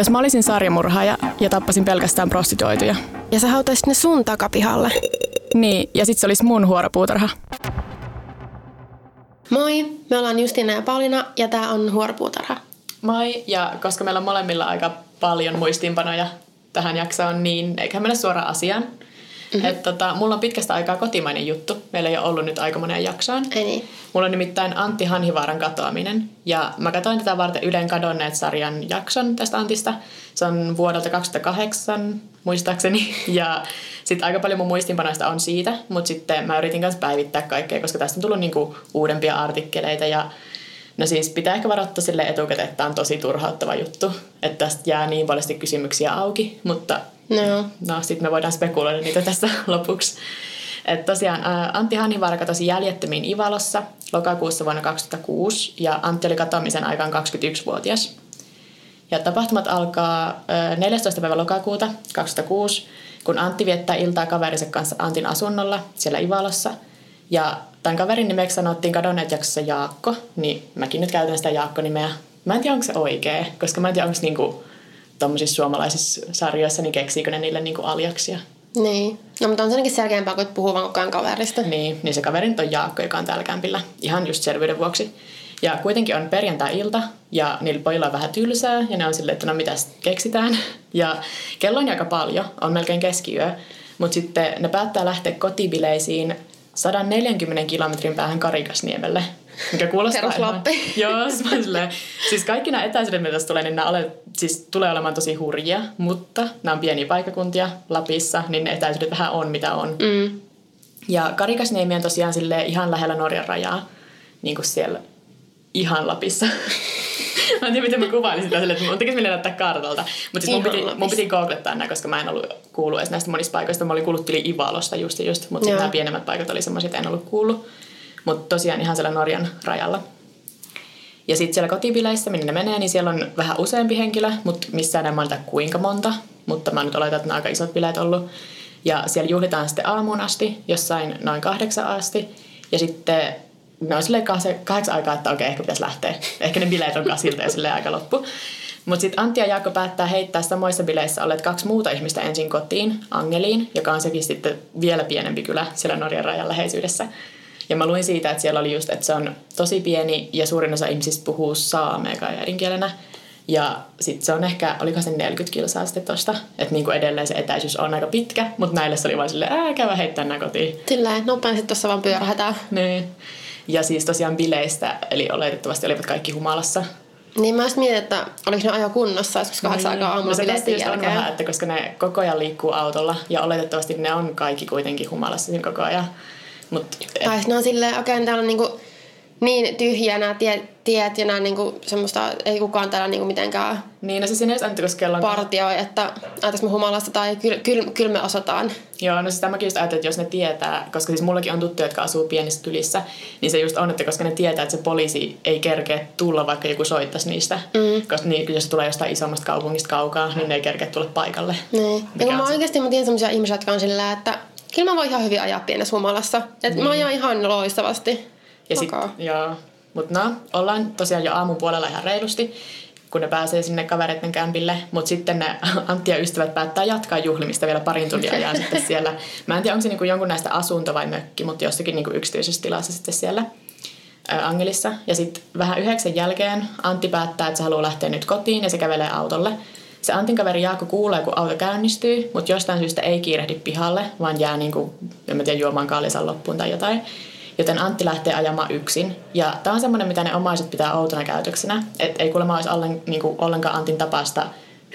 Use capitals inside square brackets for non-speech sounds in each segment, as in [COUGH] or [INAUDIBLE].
Jos mä olisin sarjamurhaaja ja tappasin pelkästään prostituoituja. Ja sä hautaisit ne sun takapihalle. Niin, ja sit se olisi mun huoropuutarha. Moi, me ollaan Justina ja Paulina ja tää on Huoropuutarha. Moi, ja koska meillä on molemmilla aika paljon muistiinpanoja tähän jaksoon, niin eiköhän mennä suoraan asiaan. Mm-hmm. Et tota, mulla on pitkästä aikaa kotimainen juttu. Meillä ei ole ollut nyt aika moneen jaksoon. Ei niin. Mulla on nimittäin Antti Hanhivaaran katoaminen. Ja mä katsoin tätä varten Ylen kadonneet-sarjan jakson tästä Antista. Se on vuodelta 2008, muistaakseni. [LAUGHS] Ja sitten aika paljon mun muistinpanoista on siitä. Mutta sitten mä yritin myös päivittää kaikkea, koska tästä on tullut niinku uudempia artikkeleita. Ja No siis pitää ehkä varoittaa sille etukäteen, että tämä on tosi turhauttava juttu. Että tästä jää niin paljon kysymyksiä auki, mutta No. no sitten me voidaan spekuloida niitä tässä [LAUGHS] lopuksi. Et tosiaan Antti Hanhivaara katosi jäljettömiin Ivalossa lokakuussa vuonna 2006 ja Antti oli katoamisen aikaan 21-vuotias. Ja tapahtumat alkaa ää, 14. päivä lokakuuta 2006, kun Antti viettää iltaa kaverinsa kanssa Antin asunnolla siellä Ivalossa. Ja tämän kaverin nimeksi sanottiin kadonneet jaksossa Jaakko, niin mäkin nyt käytän sitä Jaakko-nimeä. Mä en tiedä, onko se oikea, koska mä en tiedä, onko niinku tuommoisissa suomalaisissa sarjoissa, niin keksiikö ne niille niinku aliaksia. Niin. No mutta on se ainakin selkeämpää, kuin puhuu vaan koko ajan kaverista. Niin, niin se kaveri nyt on Jaakko, joka on täällä kämpillä. Ihan just selvyyden vuoksi. Ja kuitenkin on perjantai-ilta ja niillä pojilla on vähän tylsää ja ne on silleen, että no mitäs keksitään. Ja kello on aika paljon, on melkein keskiyö. Mutta sitten ne päättää lähteä kotibileisiin 140 kilometrin päähän Karikasniemelle. Mikä kuulostaa Perus ihan... Lappi. [LAUGHS] Joo, siis, kaikki nämä etäisyydet, mitä tulee, niin nämä ole, siis tulee olemaan tosi hurjia, mutta nämä on pieniä paikkakuntia Lapissa, niin ne etäisyydet vähän on mitä on. Mm. Ja Karikasniemi on tosiaan sille ihan lähellä Norjan rajaa, niin kuin siellä ihan Lapissa. mä en tiedä, miten mä kuvailin sitä sille, että mun tekisi mieleen näyttää kartalta. Mutta siis mun piti, mun Lapissa. piti googlettaa nämä, koska mä en ollut kuullut edes näistä monista paikoista. Mä olin kuullut tili Ivalosta just ja just, mutta nämä pienemmät paikat oli semmoisia, että en ollut kuullut. Mutta tosiaan ihan siellä Norjan rajalla. Ja sitten siellä kotibileissä, minne ne menee, niin siellä on vähän useampi henkilö, mutta missään en mainita kuinka monta. Mutta mä nyt oletan, että on aika isot bileet ollut. Ja siellä juhlitaan sitten aamuun asti, jossain noin kahdeksan asti. Ja sitten ne on silleen kahdeksan, kahdeksan aikaa, että okei, ehkä pitäisi lähteä. Ehkä ne bileet on kasilta ja silleen aika loppu. Mutta sitten Antti ja Jaakko päättää heittää samoissa bileissä olleet kaksi muuta ihmistä ensin kotiin, Angeliin, joka on sekin sitten vielä pienempi kylä siellä Norjan rajan läheisyydessä. Ja mä luin siitä, että siellä oli just, että se on tosi pieni ja suurin osa ihmisistä puhuu saamea kai äidinkielenä. Ja sitten se on ehkä, oliko se 40 kilsaa sitten tosta, että niinku edelleen se etäisyys on aika pitkä, mutta näille se oli vaan silleen, ää, käydä heittää nää kotiin. Silleen, nopeasti tuossa vaan pyörähdetään. Niin. Ja siis tosiaan bileistä, eli oletettavasti olivat kaikki humalassa. Niin mä just mietin, että oliko ne kunnossa joskus kahdeksan aikaa aamulla no se bileiden on jälkeen. vähän, että koska ne koko ajan liikkuu autolla ja oletettavasti ne on kaikki kuitenkin humalassa siinä koko ajan. Mut, Tai ne on silleen, okei, okay, täällä on niinku niin tyhjiä nämä tiet, tiet ja nämä niinku semmoista, ei kukaan täällä niinku mitenkään niin, no se sinne on partioi, että ajataks me humalasta tai kyllä kyl, kyl me osataan. Joo, no siis mäkin just ajattelin, että jos ne tietää, koska siis mullakin on tuttuja, jotka asuu pienissä kylissä, niin se just on, että koska ne tietää, että se poliisi ei kerkeä tulla, vaikka joku soittaisi niistä. Mm. Koska niin, jos se tulee jostain isommasta kaupungista kaukaa, niin ne ei kerkeä tulla paikalle. Niin. Ja kun mä se- oikeasti mä tiedän semmoisia ihmisiä, jotka on sillä, että kyllä mä voin ihan hyvin ajaa pienessä humalassa. Että niin. mä ajan ihan loistavasti. Ja sit, Okay. joo. Mutta no, ollaan tosiaan jo aamun puolella ihan reilusti, kun ne pääsee sinne kavereiden kämpille. Mutta sitten ne [LAUGHS] Antti ja ystävät päättää jatkaa juhlimista vielä parin tunnin ajan [LAUGHS] sitten siellä. Mä en tiedä, onko se niinku jonkun näistä asunto vai mökki, mutta jossakin niinku yksityisessä tilassa sitten siellä Angelissa. Ja sitten vähän yhdeksän jälkeen Antti päättää, että se haluaa lähteä nyt kotiin ja se kävelee autolle. Se Antin kaveri Jaakko kuulee, kun auto käynnistyy, mutta jostain syystä ei kiirehdi pihalle, vaan jää niinku, en mä tiedä, juomaan kallisan loppuun tai jotain. Joten Antti lähtee ajamaan yksin. Ja tämä on semmoinen, mitä ne omaiset pitää outona käytöksenä. Että ei kuulemma olisi ollen, niinku, ollenkaan Antin tapasta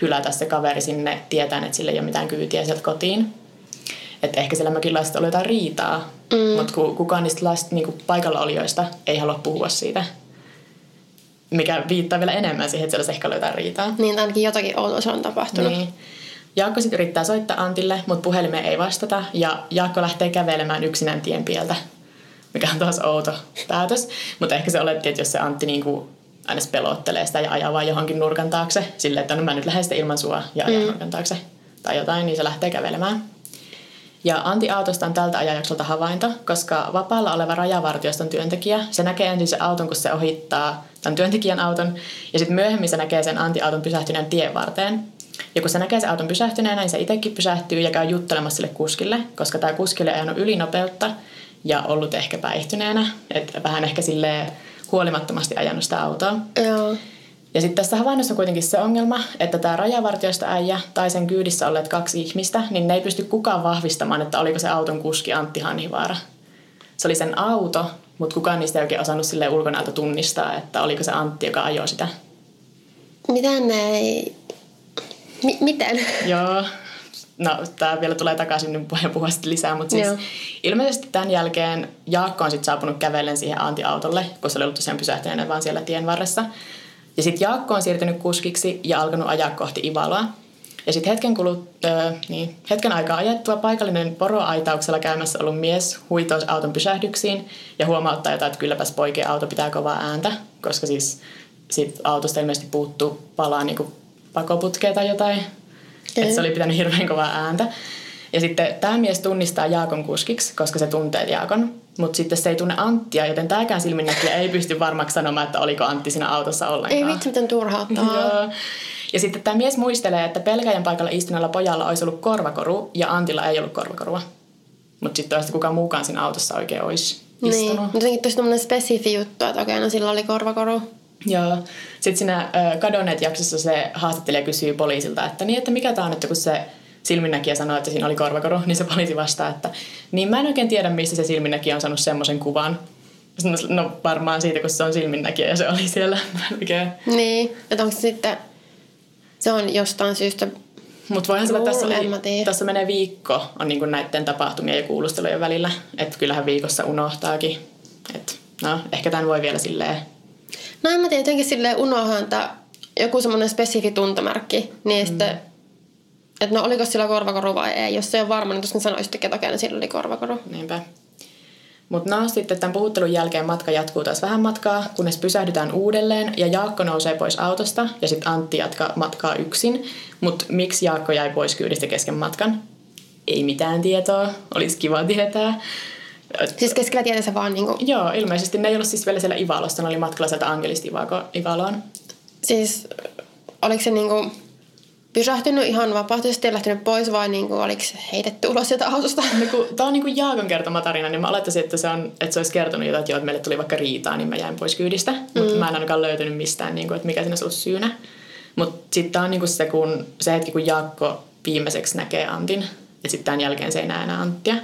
hylätä se kaveri sinne tietäen, että sillä ei ole mitään kyytiä sieltä kotiin. Että ehkä siellä mökillä olisi ollut jotain riitaa, mm. mutta kukaan niistä last, niinku, paikallaolijoista ei halua puhua siitä. Mikä viittaa vielä enemmän siihen, että siellä olisi ehkä jotain riitaa. Niin ainakin jotakin outoa se on tapahtunut. Niin. Jaakko sitten yrittää soittaa Antille, mutta puhelimeen ei vastata. Ja Jaakko lähtee kävelemään yksinään tien pieltä, mikä on taas outo päätös. Mutta ehkä se oletti, että jos se Antti niinku aina pelottelee sitä ja ajaa vaan johonkin nurkan taakse, silleen, että no mä nyt lähden sitten ilman sua ja ajan mm. nurkan taakse tai jotain, niin se lähtee kävelemään. Ja Antti autosta on tältä ajanjaksolta havainto, koska vapaalla oleva rajavartioston työntekijä, se näkee ensin sen auton, kun se ohittaa tämän työntekijän auton, ja sitten myöhemmin se näkee sen Antti-auton pysähtyneen tien varteen. Ja kun se näkee sen auton pysähtyneenä, niin se itsekin pysähtyy ja käy juttelemassa sille kuskille, koska tämä kuski oli ajanut ylinopeutta ja ollut ehkä päihtyneenä, että vähän ehkä sille huolimattomasti ajanut sitä autoa. Joo. Ja sitten tässä havainnossa on kuitenkin se ongelma, että tämä rajavartiosta äijä tai sen kyydissä olleet kaksi ihmistä, niin ne ei pysty kukaan vahvistamaan, että oliko se auton kuski Antti Hanhivaara. Se oli sen auto, mutta kukaan niistä ei oikein osannut sille ulkonäöltä tunnistaa, että oliko se Antti, joka ajoi sitä. Miten ne ei... M- miten? Joo, no tämä vielä tulee takaisin, niin voin puhua sitten lisää, mutta siis Joo. ilmeisesti tämän jälkeen Jaakko on sitten saapunut kävellen siihen Antti-autolle, kun se oli ollut tosiaan pysähtyneenä vaan siellä tien varressa. Ja sitten Jaakko on siirtynyt kuskiksi ja alkanut ajaa kohti Ivaloa. Ja sitten hetken, kulut, öö, niin, hetken aikaa ajettua paikallinen poroaitauksella käymässä ollut mies huitoo auton pysähdyksiin ja huomauttaa jotain, että kylläpäs poikien auto pitää kovaa ääntä, koska siis siitä autosta ilmeisesti puuttuu palaa niin pakoputkea tai jotain. Että se oli pitänyt hirveän kovaa ääntä. Ja sitten tämä mies tunnistaa Jaakon kuskiksi, koska se tuntee Jaakon. Mutta sitten se ei tunne Anttia, joten tämäkään silminnäkijä ei pysty varmaksi sanomaan, että oliko Antti siinä autossa ollenkaan. Ei vitsi, miten turhauttaa. [LAUGHS] Joo. Ja sitten tämä mies muistelee, että pelkäjän paikalla istuneella pojalla olisi ollut korvakoru ja Antilla ei ollut korvakorua. Mutta sitten toista kukaan muukaan siinä autossa oikein olisi Niin, istunut. mutta jotenkin tosi tämmöinen spesifi juttu, että okei, no sillä oli korvakoru. Joo. Sitten siinä ö, kadonneet jaksossa se haastattelija kysyy poliisilta, että niin, että mikä tämä on, että kun se silminnäkijä sanoi, että siinä oli korvakoru, niin se poliisi vastaa, että niin mä en oikein tiedä, mistä se silminnäkijä on saanut semmoisen kuvan. No varmaan siitä, kun se on silminnäkijä ja se oli siellä. [LAUGHS] Niin, että onko se sitten... Se on jostain syystä... Mutta voihan sanoa, tässä, oli, tässä menee viikko on niin näiden tapahtumien ja kuulustelujen välillä. Että kyllähän viikossa unohtaakin. Et, no, ehkä tämän voi vielä silleen... No en mä tiedä, jotenkin unohan, että joku semmoinen spesifi tuntomerkki, niin mm. sitten... Että no oliko sillä korvakoru vai ei. Jos se on varma, niin tuskin sanoisitte, että okei, no sillä oli korvakoru. Niinpä. Mutta no sitten tämän puhuttelun jälkeen matka jatkuu taas vähän matkaa, kunnes pysähdytään uudelleen ja Jaakko nousee pois autosta ja sitten Antti jatkaa matkaa yksin. Mutta miksi Jaakko jäi pois kyydistä kesken matkan? Ei mitään tietoa, olisi kiva tietää. Siis keskellä tietä se vaan niinku... Joo, ilmeisesti ne ei ollut siis vielä siellä Ivalossa, ne oli matkalla sieltä Angelista Ivako- Ivaloon. Siis oliko se niinku pysähtynyt ihan vapaaehtoisesti ja lähtenyt pois vai niinku oliko se heitetty ulos sieltä autosta? [LAUGHS] Tämä on niin kuin Jaakon kertoma tarina, niin mä olettaisin, että se, on, että se olisi kertonut jotain, että joo, että meille tuli vaikka riitaa, niin mä jäin pois kyydistä. Mm. Mutta mä en ainakaan löytänyt mistään, niin kuin, että mikä siinä olisi ollut syynä. Mutta sitten tämä on niin kuin se, kun, se hetki, kun Jaakko viimeiseksi näkee Antin, ja sitten tämän jälkeen se ei näe enää Anttia.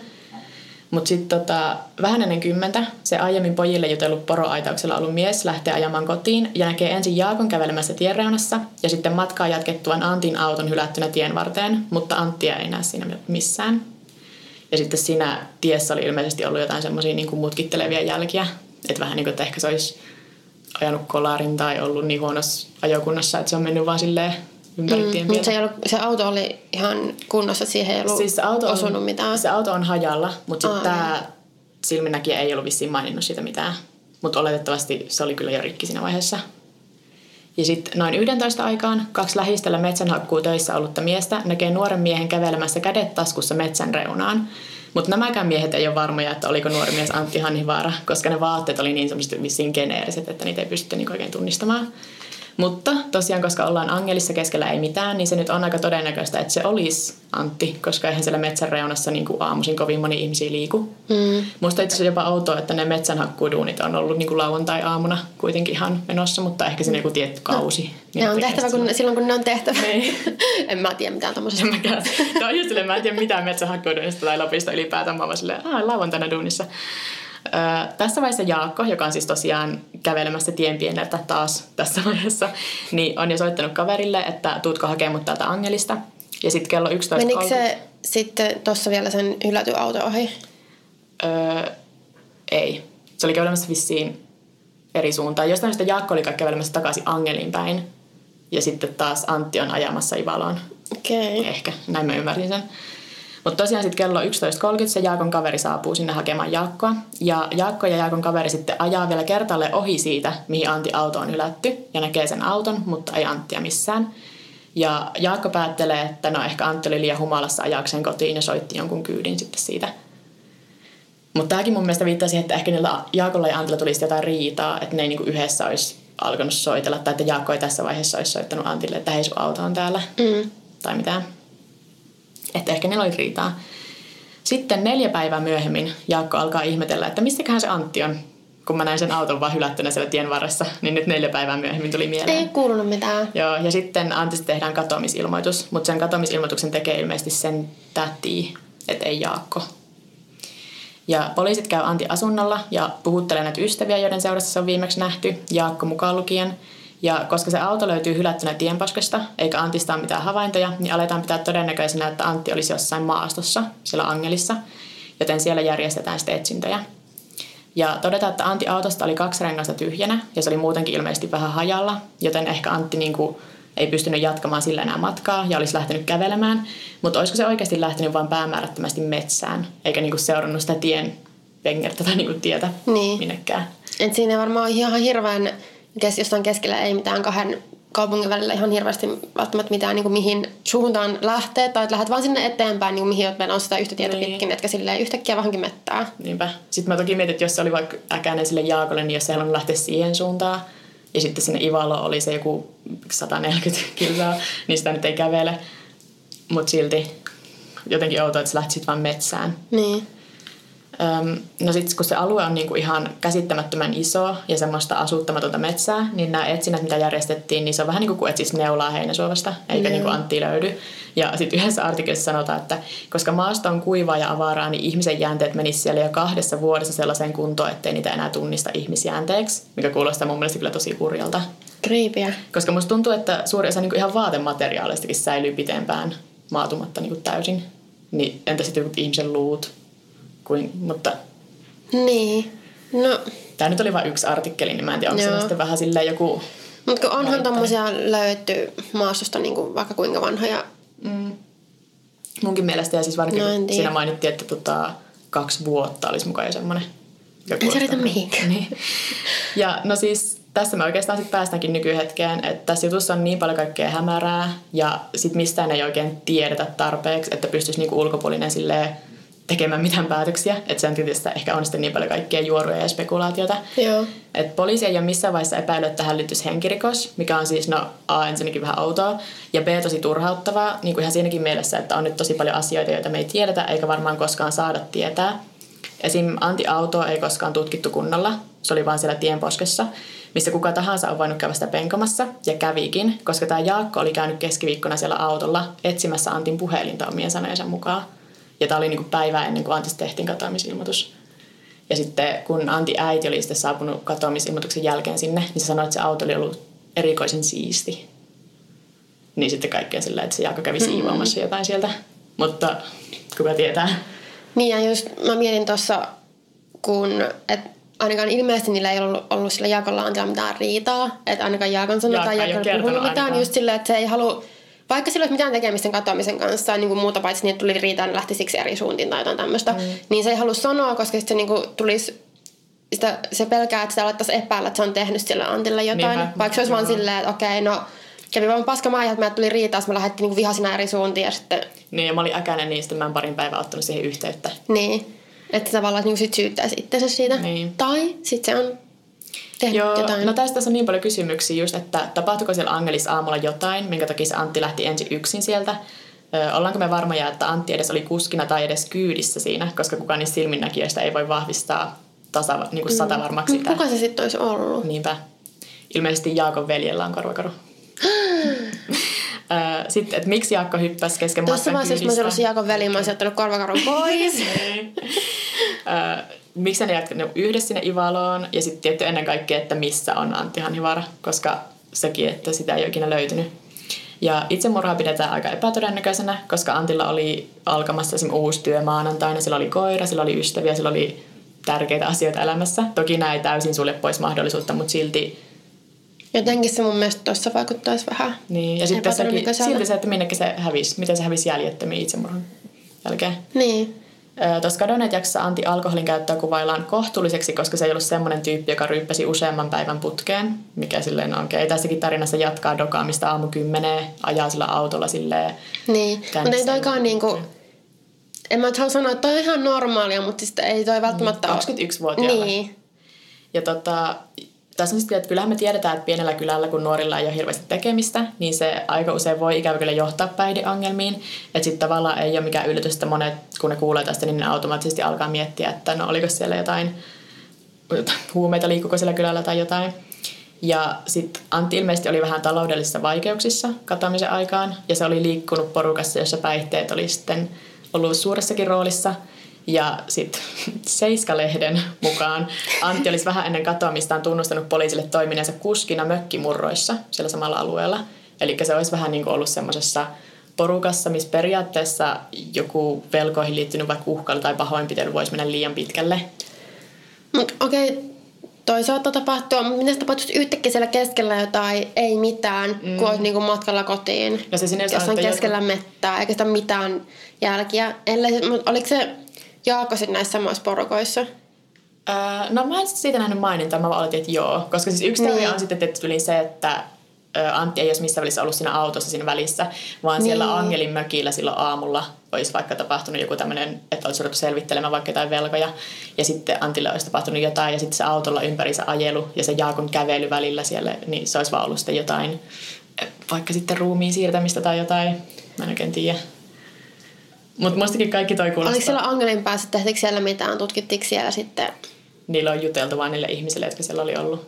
Mutta sitten tota, vähän ennen kymmentä se aiemmin pojille jutellut poroaitauksella ollut mies lähtee ajamaan kotiin ja näkee ensin Jaakon kävelemässä tienreunassa ja sitten matkaa jatkettuaan Antin auton hylättynä tien varteen, mutta Anttia ei näe siinä missään. Ja sitten siinä tiessä oli ilmeisesti ollut jotain semmoisia niin mutkittelevia jälkiä, että vähän niin kuin, että ehkä se olisi ajanut kolarin tai ollut niin huonossa ajokunnassa, että se on mennyt vaan silleen ympäri mm, Mutta se, ei ollut, se auto oli ihan kunnossa, siihen ei ollut Siis auto, osunut on, mitään. se auto on hajalla, mutta sitten tämä silminnäkijä ei ollut vissiin maininnut siitä mitään. Mutta oletettavasti se oli kyllä jo rikki siinä vaiheessa. Ja sitten noin 11 aikaan kaksi lähistöllä metsänhakkuu töissä ollutta miestä näkee nuoren miehen kävelemässä kädet taskussa metsän reunaan. Mutta nämäkään miehet ei ole varmoja, että oliko nuori mies Antti Hanhivaara, koska ne vaatteet oli niin semmoiset vissiin geneeriset, että niitä ei pystytty niin oikein tunnistamaan. Mutta tosiaan, koska ollaan Angelissa keskellä ei mitään, niin se nyt on aika todennäköistä, että se olisi Antti, koska eihän siellä metsän reunassa niin kuin aamuisin kovin moni ihmisiä liiku. Mm. Musta itse asiassa jopa outoa, että ne metsänhakkuuduunit on ollut niin kuin lauantai-aamuna kuitenkin ihan menossa, mutta ehkä siinä joku tietty kausi. Ne on tehtävä kun, silloin, kun ne on tehtävä. Niin. [LAUGHS] en mä tiedä mitään tommosesta. En mäkään. Tämä on just silleen, mä en tiedä mitään metsänhakkuuduunista tai Lapista ylipäätään. Mä oon vaan silleen, aah, lauantaina duunissa. Öö, tässä vaiheessa Jaakko, joka on siis tosiaan kävelemässä tien pieneltä taas tässä vaiheessa, niin on jo soittanut kaverille, että tuutko hakemaan mut täältä Angelista. Ja sitten kello 11.30... Menikö se sitten tuossa vielä sen hylätyn auto ohi? Öö, ei. Se oli kävelemässä vissiin eri suuntaan. Jostain syystä Jaakko oli kävelemässä takaisin Angelin päin. Ja sitten taas Antti on ajamassa Ivaloon. Okei. Okay. Ehkä, näin mä ymmärsin sen. Mutta tosiaan sitten kello 11.30 se Jaakon kaveri saapuu sinne hakemaan Jaakkoa. Ja Jaakko ja Jaakon kaveri sitten ajaa vielä kertalle ohi siitä, mihin Antti auto on hylätty. Ja näkee sen auton, mutta ei Anttia missään. Ja Jaakko päättelee, että no ehkä Antti oli liian humalassa ajakseen kotiin ja soitti jonkun kyydin sitten siitä. Mutta tämäkin mun mielestä viittaa siihen, että ehkä niillä Jaakolla ja Antilla tulisi jotain riitaa, että ne ei niinku yhdessä olisi alkanut soitella, tai että Jaakko ei tässä vaiheessa olisi soittanut Antille, että hei sun auto on täällä, Mm. tai mitään. Että ehkä niillä oli riitaa. Sitten neljä päivää myöhemmin Jaakko alkaa ihmetellä, että mistäköhän se Antti on. Kun mä näin sen auton vaan hylättynä siellä tien varressa, niin nyt neljä päivää myöhemmin tuli mieleen. Ei kuulunut mitään. Joo, ja sitten Antista tehdään katoamisilmoitus, mutta sen katoamisilmoituksen tekee ilmeisesti sen täti, et ei Jaakko. Ja poliisit käy Antti asunnolla ja puhuttelee näitä ystäviä, joiden seurassa se on viimeksi nähty, Jaakko mukaan lukien. Ja koska se auto löytyy hylättynä tienpaskasta, eikä Antista ole mitään havaintoja, niin aletaan pitää todennäköisenä, että Antti olisi jossain maastossa, siellä Angelissa, joten siellä järjestetään sitten etsintöjä. Ja todetaan, että Antti autosta oli kaksi rengasta tyhjänä ja se oli muutenkin ilmeisesti vähän hajalla, joten ehkä Antti niin kuin ei pystynyt jatkamaan sillä enää matkaa ja olisi lähtenyt kävelemään. Mutta olisiko se oikeasti lähtenyt vain päämäärättömästi metsään, eikä niin kuin seurannut sitä tien pengertä tai niin kuin tietä Niin. minnekään. Et siinä varmaan on ihan hirveän, kes, jossain keskellä ei mitään kahden kaupungin välillä ihan hirveästi välttämättä mitään niin kuin mihin suuntaan lähtee, tai että lähdet vaan sinne eteenpäin, niin kuin mihin meillä on sitä yhtä tietä Niin. pitkin, etkä silleen yhtäkkiä vähänkin mettää. Niinpä. Sitten mä toki mietin, että jos se oli vaikka äkäinen sille Jaakolle, niin jos se ei halunnut lähteä siihen suuntaan, ja sitten sinne Ivalo oli se joku 140 [LAUGHS] kilsaa, niin sitä nyt ei kävele. Mutta silti jotenkin outoa, että se lähti sitten vaan metsään. Niin. No sitten kun se alue on niinku ihan käsittämättömän iso ja semmoista asuttamatonta metsää, niin nämä etsinnät, mitä järjestettiin, niin se on vähän niin kuin kun etsis neulaa heinäsuovasta, eikä Joo. niin kuin Antti löydy. Ja sitten yhdessä artikkelissa sanotaan, että koska maasto on kuivaa ja avaraa, niin ihmisen jäänteet menisivät siellä jo kahdessa vuodessa sellaiseen kuntoon, ettei niitä enää tunnista ihmisjäänteeksi, mikä kuulostaa mun mielestä kyllä tosi hurjalta. Kriipiä. Koska musta tuntuu, että suuri osa niin ihan vaatemateriaalistakin säilyy pitempään maatumatta niin täysin. Niin entä sitten ihmisen luut? Kuin, mutta Niin. No, Tämä nyt oli vain yksi artikkeli, niin mä en tiedä, onko se sitten vähän silleen joku... mutta kun onhan tommosia löydetty maastosta niin kuin vaikka kuinka vanhoja. Mm, munkin mielestä, ja siis varsinkin No, siinä mainittiin, että tota, kaksi vuotta olisi mukaan jo semmoinen. Ei se riitä mihinkään. Niin. Ja no siis tässä me oikeastaan sitten päästäänkin nykyhetkeen, että tässä jutussa on niin paljon kaikkea hämärää ja sitten mistään ei oikein tiedetä tarpeeksi, että pystyisi niinku ulkopuolinen silleen tekemään mitään päätöksiä. Että sen tietysti ehkä on sitten niin paljon kaikkea juoruja ja spekulaatiota. Joo. Et poliisi ei ole missään vaiheessa epäillyt, että tähän liittyisi henkirikos, mikä on siis no A ensinnäkin vähän outoa ja B tosi turhauttavaa, niin kuin ihan siinäkin mielessä, että on nyt tosi paljon asioita, joita me ei tiedetä eikä varmaan koskaan saada tietää. Esim. Anti-autoa ei koskaan tutkittu kunnolla, se oli vaan siellä tienposkessa, missä kuka tahansa on voinut käydä sitä penkomassa ja kävikin, koska tämä Jaakko oli käynyt keskiviikkona siellä autolla etsimässä Antin puhelinta omien sanojensa mukaan. Ja tämä oli niinku päivää ennen kuin Antista tehtiin katoamisilmoitus. Ja sitten kun Antti äiti oli sitten saapunut katoamisilmoituksen jälkeen sinne, niin se sanoi, että se auto oli ollut erikoisen siisti. Niin sitten kaikkea sillä, että se Jaakko kävi siivoamassa jotain sieltä. Mutta kuka tietää. Niin ja just mä mietin tuossa, kun et ainakaan ilmeisesti niillä ei ollut, ollut sillä Jaakolla Antilla mitään riitaa. Että ainakaan Jaakon sanoi Jaakko tai Jaakko ei puhunut mitään. ainakaan. Just silleen, että se ei halua, vaikka sillä olisi mitään tekemistä sen katoamisen kanssa, niin kuin muuta paitsi niin, että tuli riitaa, niin lähti siksi eri suuntiin tai jotain tämmöistä. Mm. Niin se ei halua sanoa, koska se niin kuin tulisi sitä, se pelkää, että sitä alettaisiin epäillä, että se on tehnyt sille Antille jotain. Niinpä. Vaikka se olisi vaan silleen, että okei, no kävi vaan paska maa, että meiltä tuli riitaa, me lähdettiin niin vihasina eri suuntiin ja sitten Niin, ja mä olin äkäinen, niin sitten mä en parin päivää ottanut siihen yhteyttä. Niin. Että tavallaan niin sit syyttäisi itsensä siitä. Niin. Tai sitten se on tehnyt Joo, jotain. no tästä tässä on niin paljon kysymyksiä just, että tapahtuiko siellä Angelis aamulla jotain, minkä takia se Antti lähti ensin yksin sieltä. Ö, ollaanko me varmoja, että Antti edes oli kuskina tai edes kyydissä siinä, koska kukaan niistä silminnäkijöistä ei voi vahvistaa tasa, niin kuin satavarmaksi Mut sitä. kuka se sitten olisi ollut? Niinpä. Ilmeisesti Jaakon veljellä on korvakaru. [GASPS] Sitten, että miksi Jaakko hyppäsi kesken Tuossa matkan vaiheessa, jos mä olisin? Jaakon veli, mä olisin ottanut korvakarun pois. [LAUGHS] Miksi ne jatkanut yhdessä sinne Ivaloon ja sitten tietty ennen kaikkea, että missä on Antti Hanhivaara, koska sekin, että sitä ei ole ikinä löytynyt. Ja itsemurhaa pidetään aika epätodennäköisenä, koska Antilla oli alkamassa esim. uusi työ maanantaina, sillä oli koira, sillä oli ystäviä, sillä oli tärkeitä asioita elämässä. Toki nämä ei täysin sulle pois mahdollisuutta, mutta silti Jotenkin se mun mielestä tuossa vaikuttaisi vähän niin. Ja sitten sekin, silti se, että minnekin se hävisi, miten se hävisi jäljettömiin itsemurhan jälkeen. Niin. Tuossa kadonneet jaksossa Antti alkoholin käyttöä kuvaillaan kohtuulliseksi, koska se ei ollut semmoinen tyyppi, joka ryyppäsi useamman päivän putkeen. Mikä silleen on okei. Okay. Tässäkin tarinassa jatkaa dokaamista aamu kymmeneen, ajaa sillä autolla silleen. Niin, mutta ei toikaan niinku, en mä halua sanoa, että toi on ihan normaalia, mutta siis ei toi välttämättä mm, 21-vuotiaana. Niin. Ja tota, tässä on sitten, että kyllähän me tiedetään, että pienellä kylällä, kun nuorilla ei ole hirveästi tekemistä, niin se aika usein voi ikävä kyllä johtaa päihdeongelmiin. Että sitten tavallaan ei ole mikään yllätys, että monet, kun ne kuulee tästä, niin ne automaattisesti alkaa miettiä, että no oliko siellä jotain, huumeita, liikkuuko siellä kylällä tai jotain. Ja sitten Antti ilmeisesti oli vähän taloudellisissa vaikeuksissa katoamisen aikaan, ja se oli liikkunut porukassa, jossa päihteet oli sitten ollut suuressakin roolissa – ja sitten [LAUGHS] Seiska-lehden mukaan Antti olisi vähän ennen katoamistaan tunnustanut poliisille toimineensa kuskina mökkimurroissa siellä samalla alueella. Eli se olisi vähän niin kuin ollut semmoisessa porukassa, missä periaatteessa joku velkoihin liittynyt vaikka uhkailu tai pahoinpitely voisi mennä liian pitkälle. Okei, okay. toi saattaa tapahtua, mutta mitä tapahtuisi yhtäkkiä siellä keskellä jotain, ei mitään, mm. kun olisi niinku matkalla kotiin. Ja se sinne jossain keskellä joku... mettää, eikä sitä mitään jälkiä. Ellei, mutta oliko se Jaako sitten näissä samoissa porukoissa? Öö, no mä en siitä nähnyt mainintaa, mä vaan että joo. Koska siis yksi teoria niin. on sitten tuli se, että Antti ei olisi missään välissä ollut siinä autossa siinä välissä, vaan niin. siellä Angelin mökillä silloin aamulla olisi vaikka tapahtunut joku tämmöinen, että olisi ruvettu selvittelemään vaikka jotain velkoja, ja sitten Antille olisi tapahtunut jotain, ja sitten se autolla ympärissä ajelu ja se Jaakon kävely välillä siellä, niin se olisi vaan ollut sitten jotain, vaikka sitten ruumiin siirtämistä tai jotain, mä en oikein tiedä. Mutta mustakin kaikki toi kuulostaa. Oliko siellä Angelin päässä, tehtikö siellä mitään? Tutkittiinko siellä sitten? Niillä on juteltu vain niille ihmisille, jotka siellä oli ollut.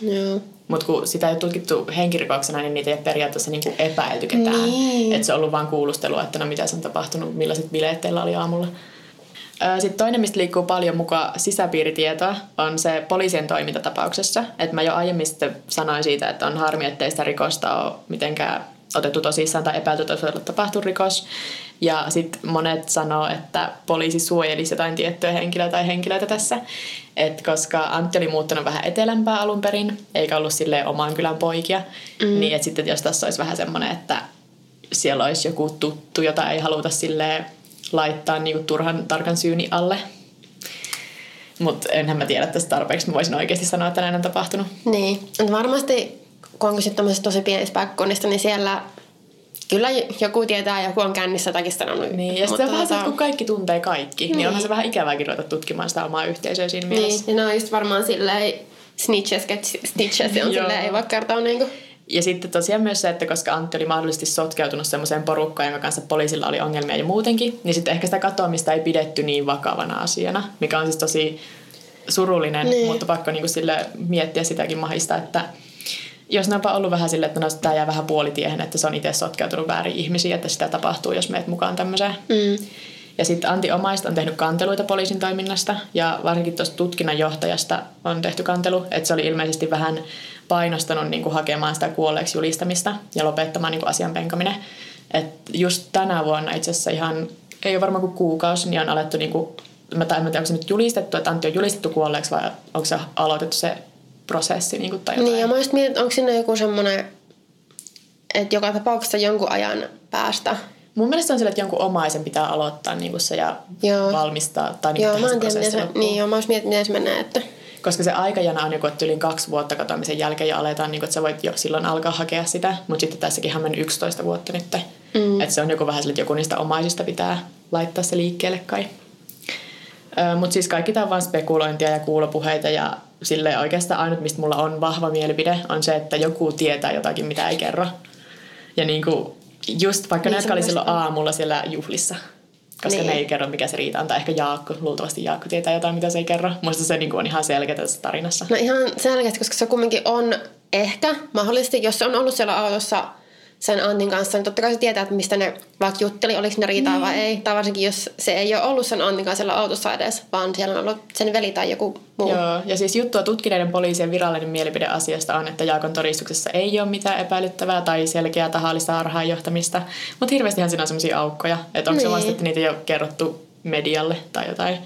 Joo. Mutta kun sitä ei ole tutkittu henkirikoksena, niin niitä ei periaatteessa niinku epäilty ketään. Niin. Että se on ollut vain kuulustelua, että no mitä se on tapahtunut, millaiset bileet teillä oli aamulla. Sitten toinen, mistä liikkuu paljon mukaan sisäpiiritietoa, on se poliisien toimintatapauksessa. Että mä jo aiemmin sitten sanoin siitä, että on harmi, ettei sitä rikosta ole mitenkään otettu tosissaan tai epäilty, että tapahtunut rikos. Ja sitten monet sanoo, että poliisi suojelisi jotain tiettyä henkilöä tai henkilöitä tässä. Et koska Antti oli muuttanut vähän etelämpää alun perin, eikä ollut sille oman kylän poikia, mm. niin että sitten jos tässä olisi vähän semmoinen, että siellä olisi joku tuttu, jota ei haluta sille laittaa niinku turhan tarkan syyni alle. Mutta enhän mä tiedä tästä tarpeeksi, mä voisin oikeasti sanoa, että näin on tapahtunut. Niin, varmasti kun on kyse tosi pienistä paikkakunnista, niin siellä kyllä joku tietää, joku on kännissä jotakin sanonut. Niin, ja sitten vähän tota... kun kaikki tuntee kaikki, niin, niin onhan se vähän ikäväkin ruveta tutkimaan sitä omaa yhteisöä siinä niin, mielessä. Niin, ja ne on just varmaan silleen snitches, snitches on [LAUGHS] silleen, ei voi kertoa niinku. Ja sitten tosiaan myös se, että koska Antti oli mahdollisesti sotkeutunut semmoiseen porukkaan, jonka kanssa poliisilla oli ongelmia ja muutenkin, niin sitten ehkä sitä katoamista ei pidetty niin vakavana asiana, mikä on siis tosi surullinen, niin. mutta pakko niinku sille miettiä sitäkin mahista, että jos ne on ollut vähän silleen, että no, tämä jää vähän puolitiehen, että se on itse sotkeutunut väärin ihmisiä, että sitä tapahtuu, jos meet mukaan tämmöiseen. Mm. Ja sitten Antti Omaista on tehnyt kanteluita poliisin toiminnasta ja varsinkin tuosta tutkinnanjohtajasta on tehty kantelu, että se oli ilmeisesti vähän painostanut niin kuin hakemaan sitä kuolleeksi julistamista ja lopettamaan niin kuin asian penkaminen. Et just tänä vuonna itse asiassa ihan, ei ole varmaan kuin kuukausi, niin on alettu, niin kuin, mä en tiedä, onko se nyt julistettu, että Antti on julistettu kuolleeksi vai onko se aloitettu se prosessi niin kuin, tai jotain. Niin, ja mä just mietin, onko siinä joku semmoinen, että joka tapauksessa jonkun ajan päästä Mun mielestä on sillä, että jonkun omaisen pitää aloittaa niin kuin se ja joo. valmistaa. Tai niin joo, mä en tiedä, se, niin, joo, mä mietin, miten se menee. Että... Koska se aikajana on joku, että yli kaksi vuotta katoamisen jälkeen ja aletaan, niin kuin, että sä voit jo silloin alkaa hakea sitä. Mutta sitten tässäkin on mennyt 11 vuotta nyt. Mm. Että se on joku vähän sillä, että joku niistä omaisista pitää laittaa se liikkeelle kai. Mutta siis kaikki tämä on vain spekulointia ja kuulopuheita ja sille oikeastaan ainut, mistä mulla on vahva mielipide, on se, että joku tietää jotakin, mitä ei kerro. Ja niin kuin just vaikka niin, ne, jotka oli silloin aamulla siellä juhlissa, koska niin. ne ei kerro, mikä se riita on. Tai ehkä Jaakko, luultavasti Jaakko tietää jotain, mitä se ei kerro. Muista se niin on ihan selkeä tässä tarinassa. No ihan selkeästi, koska se kumminkin on ehkä mahdollisesti, jos se on ollut siellä autossa – sen Antin kanssa, niin totta kai se tietää, että mistä ne vaikka jutteli, oliko ne riitaa niin. vai ei. Tai varsinkin, jos se ei ole ollut sen Antin kanssa siellä autossa edes, vaan siellä on ollut sen veli tai joku muu. Joo, ja siis juttua tutkineiden poliisien virallinen mielipide asiasta on, että Jaakon todistuksessa ei ole mitään epäilyttävää tai selkeää tahallista harhaanjohtamista, mutta hirveästihan siinä on sellaisia aukkoja, että onko niin. se vasta, että niitä ei ole kerrottu medialle tai jotain.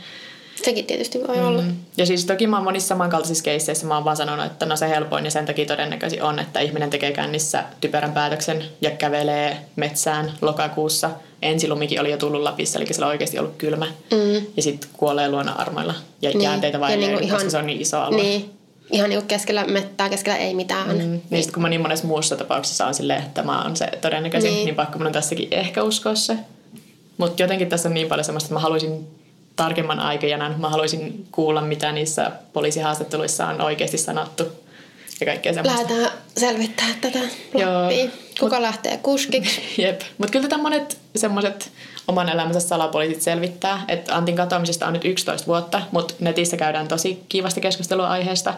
Sekin tietysti voi olla. Mm. Ja siis toki mä oon monissa samankaltaisissa keisseissä mä oon vaan sanonut, että no se helpoin ja sen takia todennäköisesti on, että ihminen tekee kännissä typerän päätöksen ja kävelee metsään lokakuussa. Ensilumikin oli jo tullut Lapissa, eli sillä on oikeasti ollut kylmä. Mm. Ja sitten kuolee luonnon armoilla. Ja Niin. jäänteitä vain, niinku koska ihan- se on niin iso alue. Niin. Ihan niinku keskellä mettää, keskellä ei mitään. Mm. Niin sit kun mä niin monessa muussa tapauksessa on silleen, että tämä on se todennäköisin, Niin. niin, niin pakko mun on tässäkin ehkä uskoa se. Mutta jotenkin tässä on niin paljon semmoista, että mä haluaisin tarkemman aikajanan. Mä haluaisin kuulla, mitä niissä poliisihaastatteluissa on oikeasti sanottu. Ja kaikkea semmoista. Lähdetään selvittää tätä Joo. Kuka lähtee kuskiksi? [LAUGHS] Jep. Mutta kyllä tätä monet semmoiset oman elämänsä salapoliisit selvittää. Että Antin katoamisesta on nyt 11 vuotta, mutta netissä käydään tosi kiivasta keskustelua aiheesta.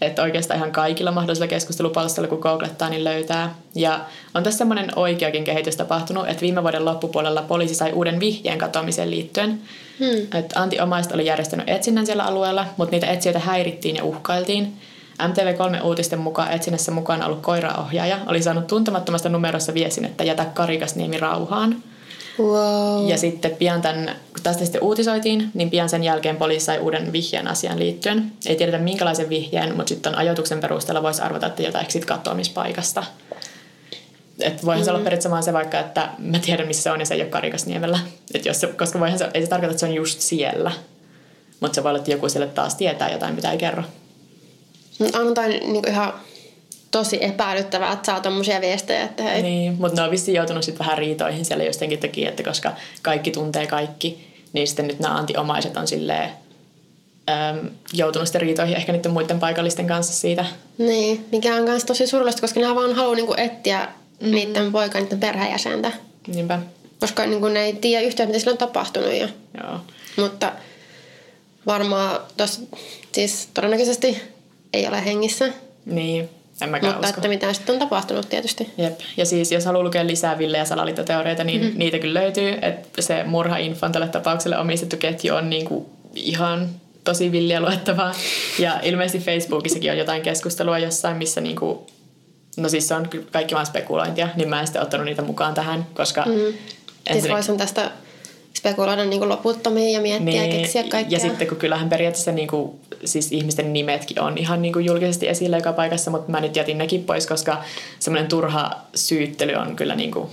Että oikeastaan ihan kaikilla mahdollisilla keskustelupalstoilla, kun googlettaa, niin löytää. Ja on tässä semmoinen oikeakin kehitys tapahtunut, että viime vuoden loppupuolella poliisi sai uuden vihjeen katoamiseen liittyen. Hmm. Että Antti omaiset oli järjestänyt etsinnän siellä alueella, mutta niitä etsijöitä häirittiin ja uhkailtiin. MTV3-uutisten mukaan etsinnässä mukana ollut koiraohjaaja oli saanut tuntemattomasta numerossa viestin, että jätä Karikasniemi rauhaan. Wow. Ja sitten pian tämän, kun tästä sitten uutisoitiin, niin pian sen jälkeen poliisi sai uuden vihjeen asian liittyen. Ei tiedetä minkälaisen vihjeen, mutta sitten ajoituksen perusteella voisi arvata, että jotain katoamispaikasta. Et voihan mm. se olla periaatteessa vaan se vaikka, että mä tiedän missä se on ja se ei ole Karikasniemellä. Et jos se, koska voihan se, ei se tarkoita, että se on just siellä. Mutta se voi olla, että joku sille taas tietää jotain, mitä ei kerro. Mut on toi niinku ihan tosi epäilyttävää, että saa tommosia viestejä, että hei. Niin, mutta ne on vissiin joutunut sitten vähän riitoihin siellä jostenkin takia, että koska kaikki tuntee kaikki, niin sitten nyt nämä antiomaiset on silleen äm, joutunut sitten riitoihin ehkä niiden muiden paikallisten kanssa siitä. Niin, mikä on myös tosi surullista, koska ne vaan haluaa niinku etsiä mm. niiden poikaa, niiden perheenjäsentä. Niinpä, Koska niinku ne ei tiedä yhtään, mitä sillä on tapahtunut. Ja, joo. mutta varmaan tos, siis todennäköisesti ei ole hengissä. Niin, en mäkään mutta usko. että mitä sitten on tapahtunut tietysti. Jep. Ja siis jos haluaa lukea lisää Ville- ja salaliittoteorioita, niin mm-hmm. niitä kyllä löytyy. Että se murha Infan tälle tapaukselle omistettu ketju on niinku ihan tosi villiä luettavaa. Ja ilmeisesti Facebookissakin on jotain keskustelua jossain, missä niinku, no siis se on kyllä kaikki vaan spekulointia, niin mä en sitten ottanut niitä mukaan tähän, koska mm. Siis voisin tästä spekuloida niin loputtomiin ja miettiä niin, ja keksiä kaikkea. Ja sitten kun kyllähän periaatteessa niin kuin, siis ihmisten nimetkin on ihan niin kuin julkisesti esillä joka paikassa, mutta mä nyt jätin nekin pois, koska semmoinen turha syyttely on kyllä niin kuin,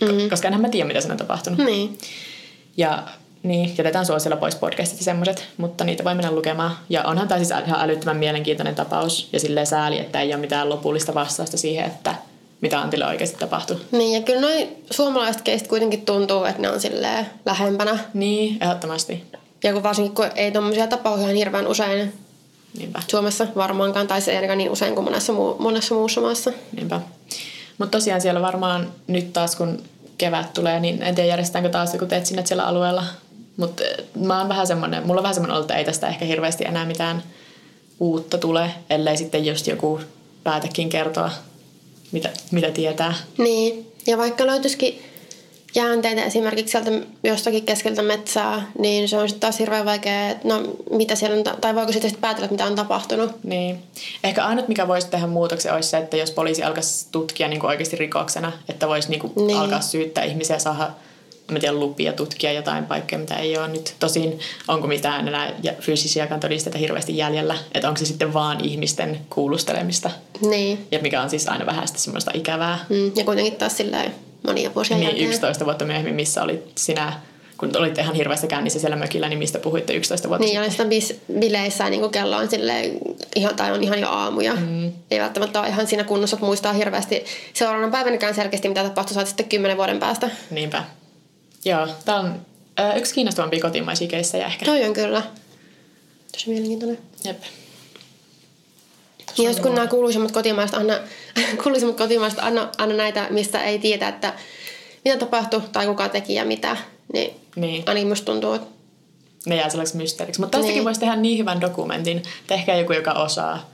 mm-hmm. koska enhän mä tiedä, mitä siinä on tapahtunut. Niin. Ja niin, jätetään suosilla pois podcastit ja semmoiset, mutta niitä voi mennä lukemaan. Ja onhan tämä siis ihan älyttömän mielenkiintoinen tapaus ja silleen sääli, että ei ole mitään lopullista vastausta siihen, että mitä Antille oikeasti tapahtui. Niin, ja kyllä noin suomalaiset keistä kuitenkin tuntuu, että ne on silleen lähempänä. Niin, ehdottomasti. Ja kun varsinkin, kun ei tommosia tapahdu ihan hirveän usein Niinpä. Suomessa varmaankaan, tai se ei ainakaan niin usein kuin monessa, muu, monessa muussa maassa. Niinpä. Mutta tosiaan siellä varmaan nyt taas, kun kevät tulee, niin en tiedä järjestetäänkö taas joku etsinnät siellä alueella. Mutta mä oon vähän semmonen, mulla on vähän semmoinen että ei tästä ehkä hirveästi enää mitään uutta tule, ellei sitten just joku päätäkin kertoa, mitä, mitä tietää. Niin, ja vaikka löytyisikin jäänteitä esimerkiksi sieltä jostakin keskeltä metsää, niin se on sitten taas hirveän vaikea, että no mitä siellä on, ta- tai voiko sitten sit päätellä, mitä on tapahtunut. Niin. Ehkä ainut, mikä voisi tehdä muutoksen, olisi se, että jos poliisi alkaisi tutkia niin kuin oikeasti rikoksena, että voisi niin kuin Niin. alkaa syyttää ihmisiä, saada mä tiedän, lupia tutkia jotain paikkoja, mitä ei ole nyt. Tosin onko mitään enää fyysisiäkään todisteita hirveästi jäljellä, että onko se sitten vaan ihmisten kuulustelemista, Niin, ja mikä on siis aina vähän sitä semmoista ikävää. mm, ja kuitenkin taas silleen monia vuosia Niin jälkeen. 11 vuotta myöhemmin, missä olit sinä, kun olitte ihan hirveässä kännissä siellä mökillä, niin mistä puhuitte 11 vuotta Niin, olen sitä bis- bileissä ja niin kello on silleen, ihan, tai on ihan jo aamuja. Mm. Ei välttämättä ole ihan siinä kunnossa, että muistaa hirveästi seuraavana päivänäkään selkeästi, mitä tapahtui, saat sitten kymmenen vuoden päästä. Niinpä. Joo, tämä on ö, yksi kiinnostavampia kotimaisia keissejä ehkä. Toi on kyllä. Tosi mielenkiintoinen. Jep. Ja jos kun nämä kuuluisimmat kotimaiset, anna, [LAUGHS] kuuluisimmat kotimaiset anna, anna näitä, mistä ei tiedä, että mitä tapahtui tai kuka teki ja mitä, niin, Niin. ainakin musta tuntuu, että Ne jää sellaiseksi mysteeriksi. Mutta tästäkin Niin. voisi tehdä niin hyvän dokumentin. Tehkää joku, joka osaa.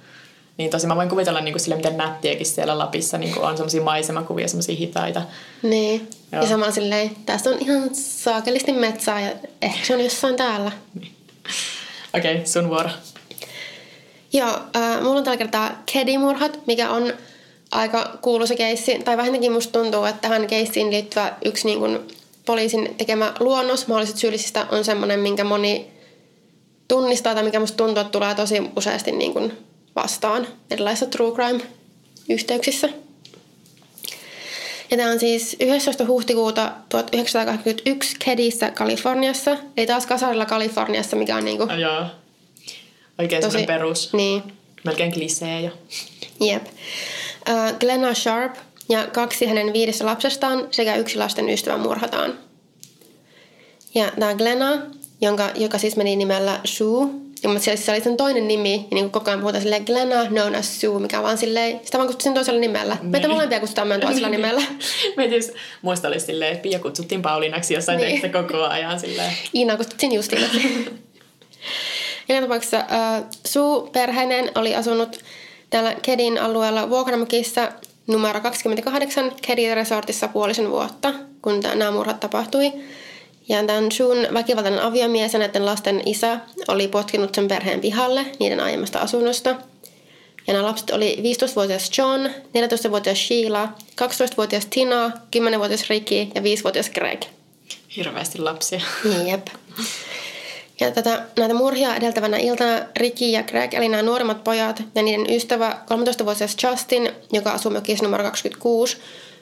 Niin tosi mä voin kuvitella niin kuin sille, miten nättiäkin siellä Lapissa niin kuin on semmoisia maisemakuvia, semmoisia hitaita. niin. Joo. Ja samalla silleen, tästä on ihan saakelisti metsää ja ehkä se on jossain täällä. Okei, okay, sun vuoro. Joo, äh, mulla on tällä kertaa Kedi-murhat, mikä on aika kuuluisa keissi. Tai vähintäänkin musta tuntuu, että tähän keissiin liittyvä yksi niin kuin poliisin tekemä luonnos mahdollisista syyllisistä on semmoinen, minkä moni tunnistaa tai mikä musta tuntuu, että tulee tosi useasti niin kuin vastaan erilaisissa true crime-yhteyksissä. Ja tämä on siis 11. huhtikuuta 1981 Kedissä, Kaliforniassa. Eli taas kasarilla Kaliforniassa, mikä on niinku... Joo. Oikein tosi, perus. Niin. Melkein klisee ja... Jep. Uh, Glenna Sharp ja kaksi hänen viidestä lapsestaan sekä yksi lasten ystävä murhataan. Ja tämä Glenna, jonka, joka siis meni nimellä Sue, ja mutta se, se oli sen toinen nimi, ja niin koko ajan puhutaan silleen Glenna known as Sue, mikä vaan silleen, sitä vaan kutsuttiin toisella nimellä. Niin. Meitä molempia kutsutaan meidän toisella nimellä. Meitä just muista oli silleen, että Pia kutsuttiin Paulinaksi jossain niin. tekstissä koko ajan silleen. Iina kutsuttiin Justiinaksi. [LAUGHS] Joka tapauksessa uh, Sue perheinen oli asunut täällä Kedin alueella Vuokramokissa numero 28 Kedin Resortissa puolisen vuotta, kun nämä murhat tapahtui. Ja tämän Shun väkivaltainen aviomies ja näiden lasten isä oli potkinut sen perheen pihalle niiden aiemmasta asunnosta. Ja nämä lapset oli 15-vuotias John, 14-vuotias Sheila, 12-vuotias Tina, 10-vuotias Ricky ja 5-vuotias Greg. Hirveästi lapsia. Jep. Ja tätä, näitä murhia edeltävänä iltana Ricky ja Greg, eli nämä nuoremmat pojat ja niiden ystävä 13-vuotias Justin, joka asuu mökissä numero 26,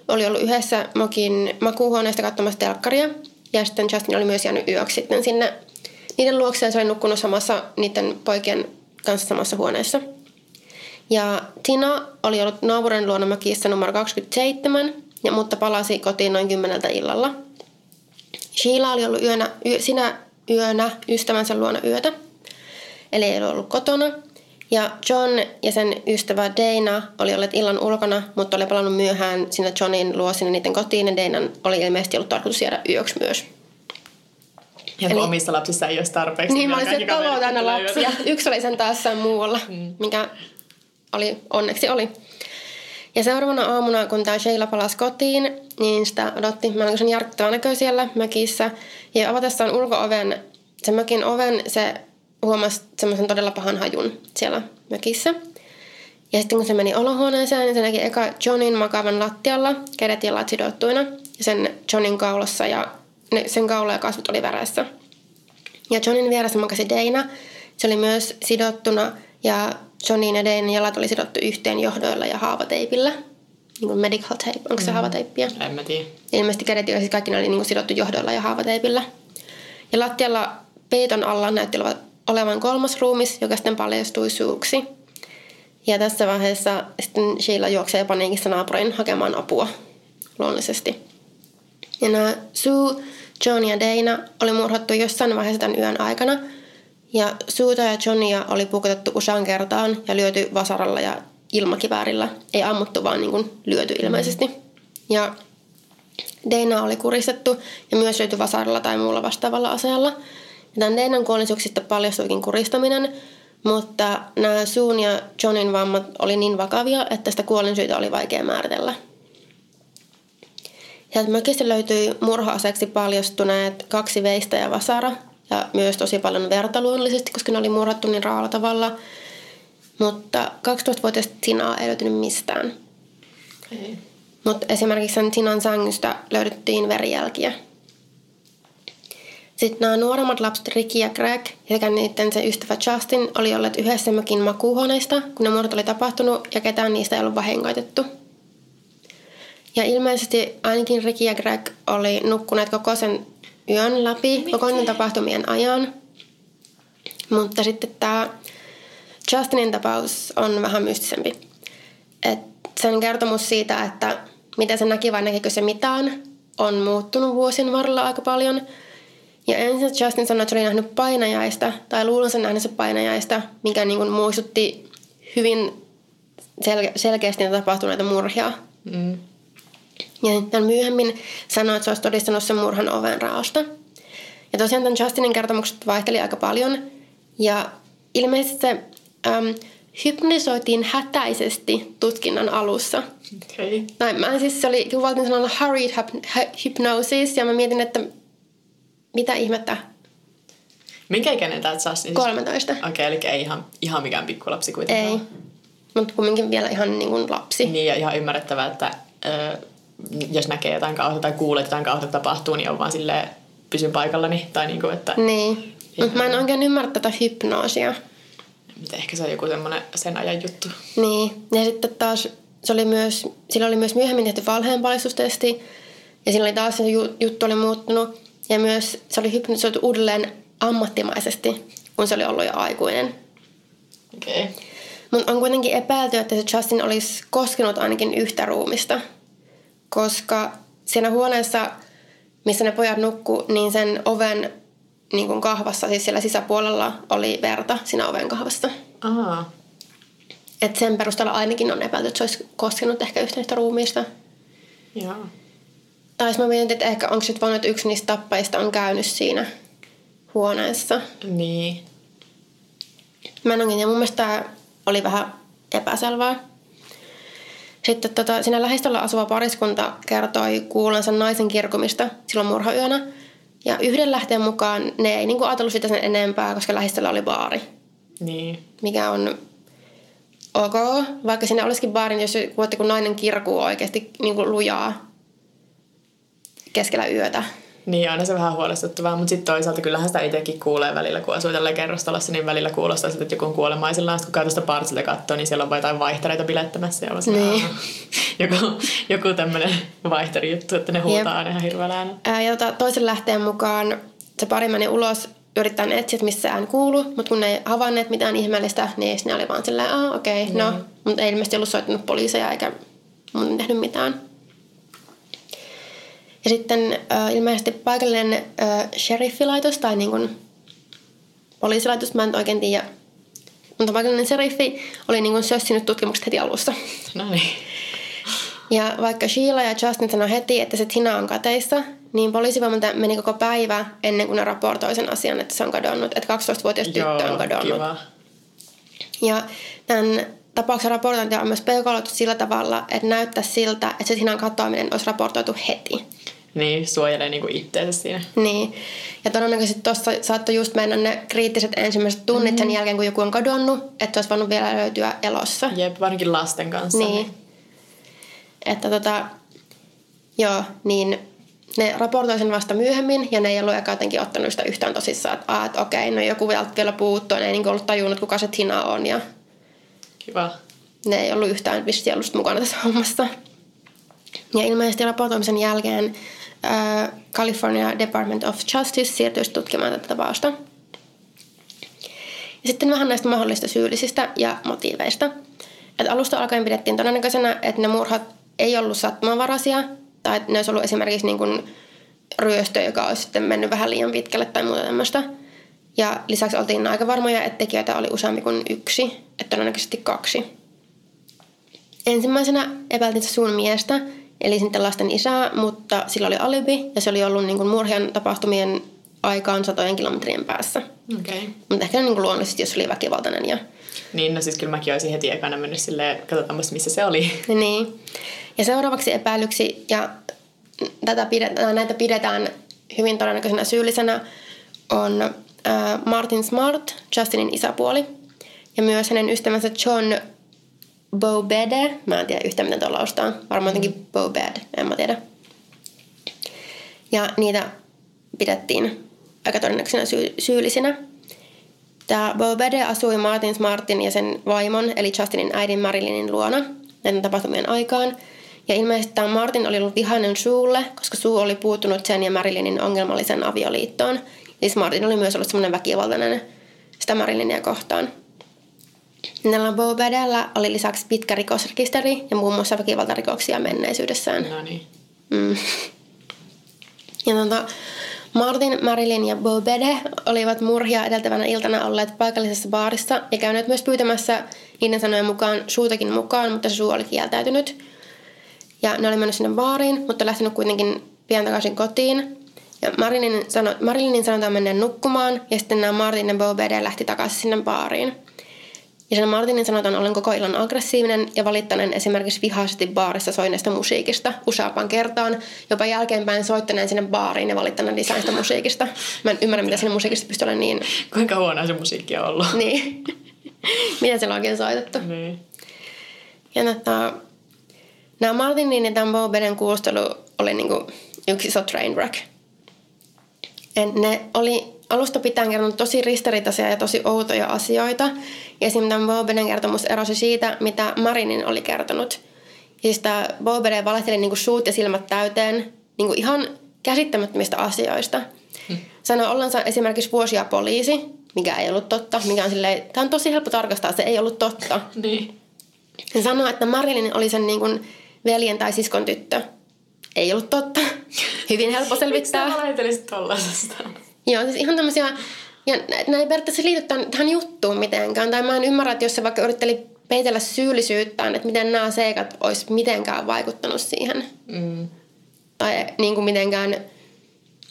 oli ollut yhdessä mokin makuuhuoneesta katsomassa telkkaria – ja sitten Justin oli myös jäänyt yöksi sitten sinne niiden luokse ja se oli nukkunut samassa niiden poikien kanssa samassa huoneessa. Ja Tina oli ollut naapurin luona mökissä numero 27, ja, mutta palasi kotiin noin kymmeneltä illalla. Sheila oli ollut yönä, yö, sinä yönä ystävänsä luona yötä, eli ei ollut kotona. Ja John ja sen ystävä Dana oli olleet illan ulkona, mutta oli palannut myöhään sinne Johnin luo sinne niiden kotiin. Ja Danan oli ilmeisesti ollut tarkoitus jäädä yöksi myös. Ja Eli, omissa lapsissa ei olisi tarpeeksi. Niin, mä olisin, että aina lapsia. Yksi oli sen taas muualla, mm. mikä oli, onneksi oli. Ja seuraavana aamuna, kun tämä Sheila palasi kotiin, niin sitä odotti sen järkyttävä näkö siellä mökissä. Ja avatessaan ulkooven, sen mökin oven, se huomasi semmoisen todella pahan hajun siellä mökissä. Ja sitten kun se meni olohuoneeseen, niin se näki eka Johnin makavan lattialla, kädet jalat sidottuina, ja sen Johnin kaulassa, ja ne, sen kaula ja kasvot oli värässä. Ja Johnin vieressä makasi Dana. Se oli myös sidottuna, ja Johnin ja Danan jalat oli sidottu yhteen johdoilla ja haavateipillä. Niin kuin medical tape. Onko se mm. haavateippia? En mä tiedä. Ilmeisesti kädet ja siis kaikki ne oli niin kuin sidottu johdoilla ja haavateipillä. Ja lattialla peiton alla näytti olevan olevan kolmas ruumis, joka sitten paljastui suuksi. Ja tässä vaiheessa sitten Sheila juoksee paniikissa naapurin hakemaan apua luonnollisesti. Ja nämä Sue, John ja Dana oli murhattu jossain vaiheessa tämän yön aikana. Ja Suuta ja Johnia oli pukotettu usean kertaan ja lyöty vasaralla ja ilmakiväärillä. Ei ammuttu, vaan niin kuin lyöty ilmeisesti. Ja Dana oli kuristettu ja myös lyöty vasaralla tai muulla vastaavalla aseella – Tämän Deinan kuollisuuksista paljastuikin kuristaminen, mutta nämä Suun ja Johnin vammat oli niin vakavia, että sitä kuolinsyytä oli vaikea määritellä. Ja mökistä löytyi murha-aseeksi paljastuneet kaksi veistä ja vasara ja myös tosi paljon verta luonnollisesti, koska ne oli murhattu niin raalla tavalla. Mutta 12-vuotias Tinaa ei löytynyt mistään. Mutta esimerkiksi sen Tinan sängystä löydettiin verijälkiä. Sitten nämä nuoremmat lapset Ricky ja Greg sekä niiden se ystävä Justin oli olleet yhdessä mökin makuuhuoneista, kun ne murhat oli tapahtunut ja ketään niistä ei ollut vahingoitettu. Ja ilmeisesti ainakin Ricky ja Greg oli nukkuneet koko sen yön läpi, Miten? koko sen tapahtumien ajan. Mutta sitten tämä Justinin tapaus on vähän mystisempi. Et sen kertomus siitä, että mitä se näki vai näkikö se mitään, on muuttunut vuosien varrella aika paljon – ja ensin Justin sanoi, että se oli nähnyt painajaista, tai luulensa nähnyt se painajaista, mikä niin kuin muistutti hyvin sel- selkeästi näitä tapahtuneita murhia. Mm. Ja sitten myöhemmin sanoi, että se olisi todistanut sen murhan oven raosta. Ja tosiaan tämän Justinin kertomukset vaihteli aika paljon. Ja ilmeisesti se äm, hypnisoitiin hätäisesti tutkinnan alussa. Okay. Tai mä siis se oli, kuvaltiin sanalla hurried hypnosis, ja mä mietin, että mitä ihmettä? Minkä ikäinen tämä Justin? 13. Okei, okay, eli ei ihan, ihan mikään pikkulapsi kuitenkaan. Ei, mutta kumminkin vielä ihan niin kuin lapsi. Niin, ja ihan ymmärrettävää, että ö, jos näkee jotain kautta tai kuulee jotain kautta tapahtuu, niin on vaan silleen pysyn paikallani. Tai niin kuin, että... Niin. Mutta mä en oikein ymmärrä tätä hypnoosia. Mutta ehkä se on joku semmoinen sen ajan juttu. Niin, ja sitten taas se oli myös, sillä oli myös myöhemmin tehty valheenpaljastustesti, ja sillä oli taas se juttu oli muuttunut, ja myös se oli hypnotisoitu uudelleen ammattimaisesti, kun se oli ollut jo aikuinen. Okei. Okay. Mutta on kuitenkin epäilty, että se Justin olisi koskenut ainakin yhtä ruumista, koska siinä huoneessa, missä ne pojat nukku, niin sen oven niin kuin kahvassa, siis siellä sisäpuolella oli verta siinä oven kahvassa. Aha. Et sen perusteella ainakin on epäilty, että se olisi koskenut ehkä yhtä yhtä ruumiista. Joo. Tai mä mietin, että ehkä onko sitten vaan, että yksi niistä tappajista on käynyt siinä huoneessa. Niin. Mä en oikein, ja mun mielestä tämä oli vähän epäselvää. Sitten tota, siinä lähistöllä asuva pariskunta kertoi kuulensa naisen kirkumista silloin murhayönä. Ja yhden lähteen mukaan ne ei niinku ajatellut sitä sen enempää, koska lähistöllä oli baari. Niin. Mikä on ok, vaikka siinä olisikin baarin, jos kuutte, kun nainen kirkuu oikeasti niinku lujaa keskellä yötä. Niin, on se vähän huolestuttavaa, mutta sitten toisaalta kyllähän sitä itsekin kuulee välillä, kun asuu tällä kerrostalossa, niin välillä kuulostaa sitä, että joku on kuolemaisillaan, kun katsoo sitä parsilta katsoo, niin siellä on jotain vaihtereita bilettämässä ja on Niin. joku, joku tämmöinen vaihterijuttu, että ne huutaa aina ihan hirveällä äänellä. Ää, Ja tota, toisen lähteen mukaan se pari meni ulos yrittää etsiä, että missä ään kuulu, mutta kun ne ei havainneet mitään ihmeellistä, niin ne oli vaan silleen, okei, okay, no. Mutta ei ilmeisesti ollut soittanut poliiseja eikä mun tehnyt mitään. Ja sitten äh, ilmeisesti paikallinen äh, sheriffilaitos tai niin kuin poliisilaitos, mä en oikein tiedä. Mutta paikallinen sheriffi oli niin kuin sössinyt tutkimukset heti alussa. No niin. Ja vaikka Sheila ja Justin sanoi heti, että se Tina on kateissa, niin poliisivalmentaja meni koko päivä ennen kuin ne raportoi sen asian, että se on kadonnut. Että 12-vuotias tyttö on kadonnut. kiva. Ja tämän tapauksen raportointi on myös peukaloitu sillä tavalla, että näyttää siltä, että se Tinan katoaminen olisi raportoitu heti. Niin, suojelee niinku itteensä siinä. Niin. Ja todennäköisesti tuossa saattoi just mennä ne kriittiset ensimmäiset tunnit mm. sen jälkeen, kun joku on kadonnut, että olisi voinut vielä löytyä elossa. Jep, varsinkin lasten kanssa. Niin. Että tota, joo, niin ne raportoi sen vasta myöhemmin ja ne ei ollut eka jotenkin ottanut sitä yhtään tosissaan, että, ah, että okei, no joku vielä puuttuu, ne ei niin ollut tajunnut, kuka se Tina on ja Kiva. ne ei ollut yhtään vissiin ollut mukana tässä hommassa. Ja ilmeisesti raportoimisen jälkeen California Department of Justice siirtyisi tutkimaan tätä tapausta. Ja sitten vähän näistä mahdollisista syyllisistä ja motiiveista. Et alusta alkaen pidettiin todennäköisenä, että ne murhat ei ollut sattumanvaraisia, tai että ne olisi ollut esimerkiksi niin kuin ryöstö, joka olisi sitten mennyt vähän liian pitkälle tai muuta tämmöistä. Ja lisäksi oltiin aika varmoja, että tekijöitä oli useampi kuin yksi, että todennäköisesti kaksi. Ensimmäisenä epäiltiin sun miestä, eli sitten lasten isää, mutta sillä oli alibi ja se oli ollut niin kuin murhien tapahtumien aikaan satojen kilometrien päässä. Okay. Mutta ehkä niin kuin luonnollisesti, jos oli väkivaltainen. Ja, Niin, no siis kyllä mäkin olisin heti ekana mennyt silleen, katsotaan missä se oli. niin. ja seuraavaksi epäilyksi, ja tätä pidetään, näitä pidetään hyvin todennäköisenä syyllisenä, on äh, Martin Smart, Justinin isäpuoli, ja myös hänen ystävänsä John Bobede. Mä en tiedä yhtään, miten tuo laustaa. Varmaan jotenkin Bobed, en mä tiedä. Ja niitä pidettiin aika todennäköisenä syy- syyllisinä. Tämä Bobede asui Martin Smartin ja sen vaimon, eli Justinin äidin Marilynin luona näiden tapahtumien aikaan. Ja ilmeisesti tämä Martin oli ollut vihainen suulle, koska suu oli puuttunut sen ja Marilynin ongelmallisen avioliittoon. Siis Martin oli myös ollut semmoinen väkivaltainen sitä Marilynia kohtaan. Näillä Bobedellä oli lisäksi pitkä rikosrekisteri ja muun muassa väkivaltarikoksia menneisyydessään. No niin. Mm. Ja tota, Martin, Marilyn ja Bobede olivat murhia edeltävänä iltana olleet paikallisessa baarissa ja käyneet myös pyytämässä niiden sanojen mukaan suutakin mukaan, mutta se suu oli kieltäytynyt. Ja ne oli mennyt sinne baariin, mutta lähtenyt kuitenkin pian takaisin kotiin. Ja Marilynin, sano, Marilynin sanotaan menneen nukkumaan ja sitten nämä Martin ja Bobede lähti takaisin sinne baariin. Ja sen Martinin sanotaan ollen koko illan aggressiivinen ja valittaneen esimerkiksi vihaisesti baarissa soineesta musiikista useampaan kertaan, jopa jälkeenpäin soittaneen sinne baariin ja valittaneen lisäistä musiikista. Mä en ymmärrä, mitä sinne musiikista pystyy olemaan niin... Kuinka huonoa se musiikki on ollut. Niin. mitä siellä on oikein soitettu. Niin. Ja tota, nämä Martinin ja tämän Bobeden kuulustelu oli niinku yksi iso train wreck. En, ne oli alusta pitäen kertonut tosi ristiriitaisia ja tosi outoja asioita. Ja esimerkiksi tämän Bobeden kertomus erosi siitä, mitä Marinin oli kertonut. Ja siis tämä Bobede valehteli niin suut ja silmät täyteen niin kuin ihan käsittämättömistä asioista. Hmm. Sanoi ollensa esimerkiksi vuosia poliisi, mikä ei ollut totta. Mikä on silleen, tämä on tosi helppo tarkastaa, se ei ollut totta. niin. Ja sanoi, että Marilyn oli sen niin kuin veljen tai siskon tyttö. Ei ollut totta. [LAUGHS] Hyvin helppo selvittää. Miksi sä tollasesta? Joo, siis ihan tämmöisiä, ja nämä ei periaatteessa liity tähän, tähän juttuun mitenkään. Tai mä en ymmärrä, että jos se vaikka yritteli peitellä syyllisyyttään, että miten nämä seikat olisi mitenkään vaikuttanut siihen. Mm. Tai niin kuin mitenkään,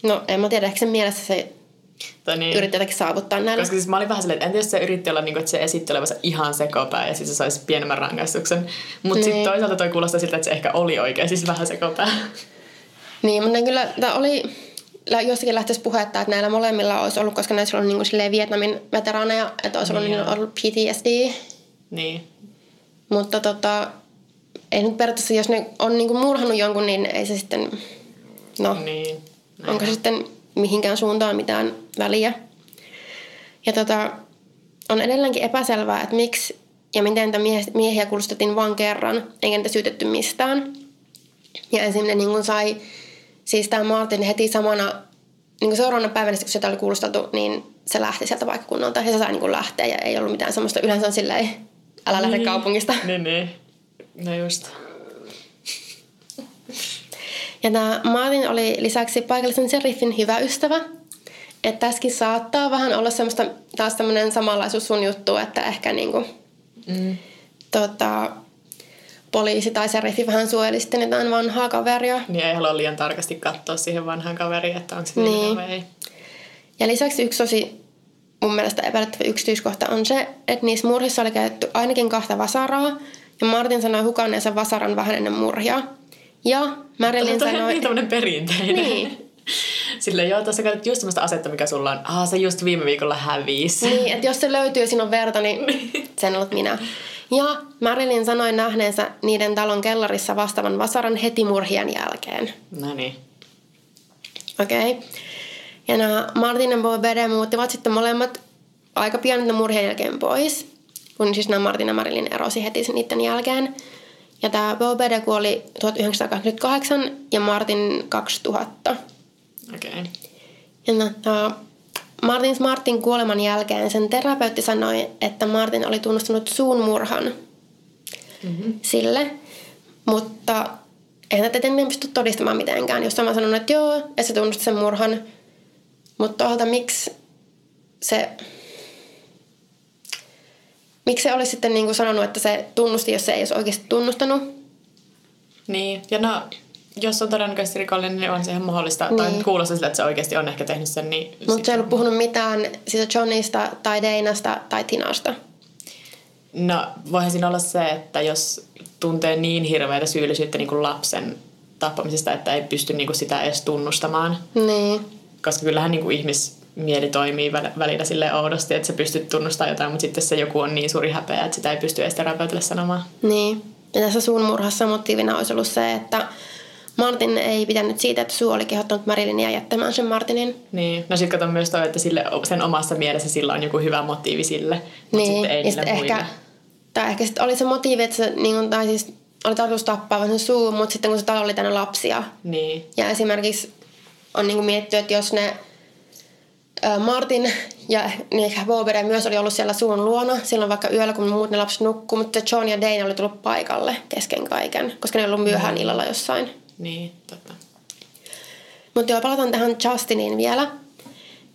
no en mä tiedä, ehkä sen mielessä se tai niin. yritti jotenkin saavuttaa näillä. Koska siis mä olin vähän silleen, että entä jos se yritti olla niin kuin, että se esitti olevansa ihan sekopää ja siis se saisi pienemmän rangaistuksen. Mutta niin. sitten toisaalta toi kuulostaa siltä, että se ehkä oli oikein siis vähän sekopää. Niin, mutta kyllä tämä oli, jossakin lähtisi puhetta, että näillä molemmilla olisi ollut, koska näissä on niin kuin Vietnamin veteraaneja, että olisi ollut, niin, ollut PTSD. Niin. Mutta tota, ei nyt periaatteessa, jos ne on niin murhannut jonkun, niin ei se sitten, no, niin. onko se sitten mihinkään suuntaan mitään väliä. Ja tota, on edelleenkin epäselvää, että miksi ja miten niitä miehiä kuulustettiin vain kerran, eikä niitä syytetty mistään. Ja ensimmäinen niin sai, siis tämä Martin heti samana, niin kuin seuraavana päivänä, kun sitä oli kuulusteltu, niin se lähti sieltä paikkakunnalta ja se sai niin lähteä ja ei ollut mitään semmoista, yleensä on silleen, älä lähde niin. kaupungista. Niin, niin. No just. Ja tämä Martin oli lisäksi paikallisen seriffin hyvä ystävä. Että tässäkin saattaa vähän olla semmoista, taas tämmöinen samanlaisuus sun juttu, että ehkä niinku, mm. tota, poliisi tai seriffi vähän suojeli sitten jotain vanhaa kaveria. Niin ei halua liian tarkasti katsoa siihen vanhaan kaveriin, että onko se niin. vai ei. Ja lisäksi yksi tosi mun mielestä epäilyttävä yksityiskohta on se, että niissä murhissa oli käytetty ainakin kahta vasaraa, ja Martin sanoi hukanneensa vasaran vähän ennen murhia. Ja Marilyn sanoi... niin tämmöinen perinteinen. Niin. [LAUGHS] Silleen, joo, tässä käytät just semmoista asetta, mikä sulla on. Ah, se just viime viikolla hävisi. Niin, että jos se löytyy ja siinä on verta, niin [LAUGHS] sen olet minä. Ja Marilyn sanoi nähneensä niiden talon kellarissa vastaavan vasaran heti murhien jälkeen. No niin. Okei. Okay. Ja nämä Martin ja Bobede muuttivat sitten molemmat aika pian murhien jälkeen pois. Kun siis nämä Martin ja Marilyn erosi heti niiden jälkeen. Ja tämä Bobede kuoli 1988 ja Martin 2000. Okei. Okay. Ja no, Martin Smartin kuoleman jälkeen sen terapeutti sanoi, että Martin oli tunnustanut suun murhan mm-hmm. sille, mutta eihän tätä en pysty todistamaan mitenkään. Jos mä sanon, että joo, että se tunnusti sen murhan, mutta toisaalta miksi se miksi se olisi sitten niin kuin sanonut, että se tunnusti, jos se ei olisi oikeasti tunnustanut? Niin, ja no, jos on todennäköisesti rikollinen, niin on se ihan mahdollista. Niin. Tai kuulostaa sille, että se oikeasti on ehkä tehnyt sen. Niin Mutta se ei ollut puhunut mitään siis Johnista tai Deinasta tai Tinasta. No, voihan siinä olla se, että jos tuntee niin hirveätä syyllisyyttä niin kuin lapsen tappamisesta, että ei pysty niin kuin sitä edes tunnustamaan. Niin. Koska kyllähän niin kuin ihmis, mieli toimii välillä sille oudosti, että sä pystyt tunnustamaan jotain, mutta sitten se joku on niin suuri häpeä, että sitä ei pysty edes terapeutille sanomaan. Niin. Ja tässä suun murhassa motiivina olisi ollut se, että Martin ei pitänyt siitä, että Suu oli kehottanut Marilynia jättämään sen Martinin. Niin. No sitten katon myös toi, että sille, sen omassa mielessä sillä on joku hyvä motiivi sille, mutta niin. sitten ei niille muille. Ehkä, tai ehkä sitten oli se motiivi, että se, niin kuin, tai siis oli tarkoitus tappaa sen suu, mutta sitten kun se talo oli tänne lapsia. Niin. Ja esimerkiksi on niin kuin mietitty, että jos ne Martin ja niin Bobere myös oli ollut siellä suun luona silloin vaikka yöllä, kun muut ne lapset nukkuu, mutta John ja Dane oli tullut paikalle kesken kaiken, koska ne oli ollut myöhään mm. illalla jossain. Niin, totta. Mutta joo, palataan tähän Justiniin vielä.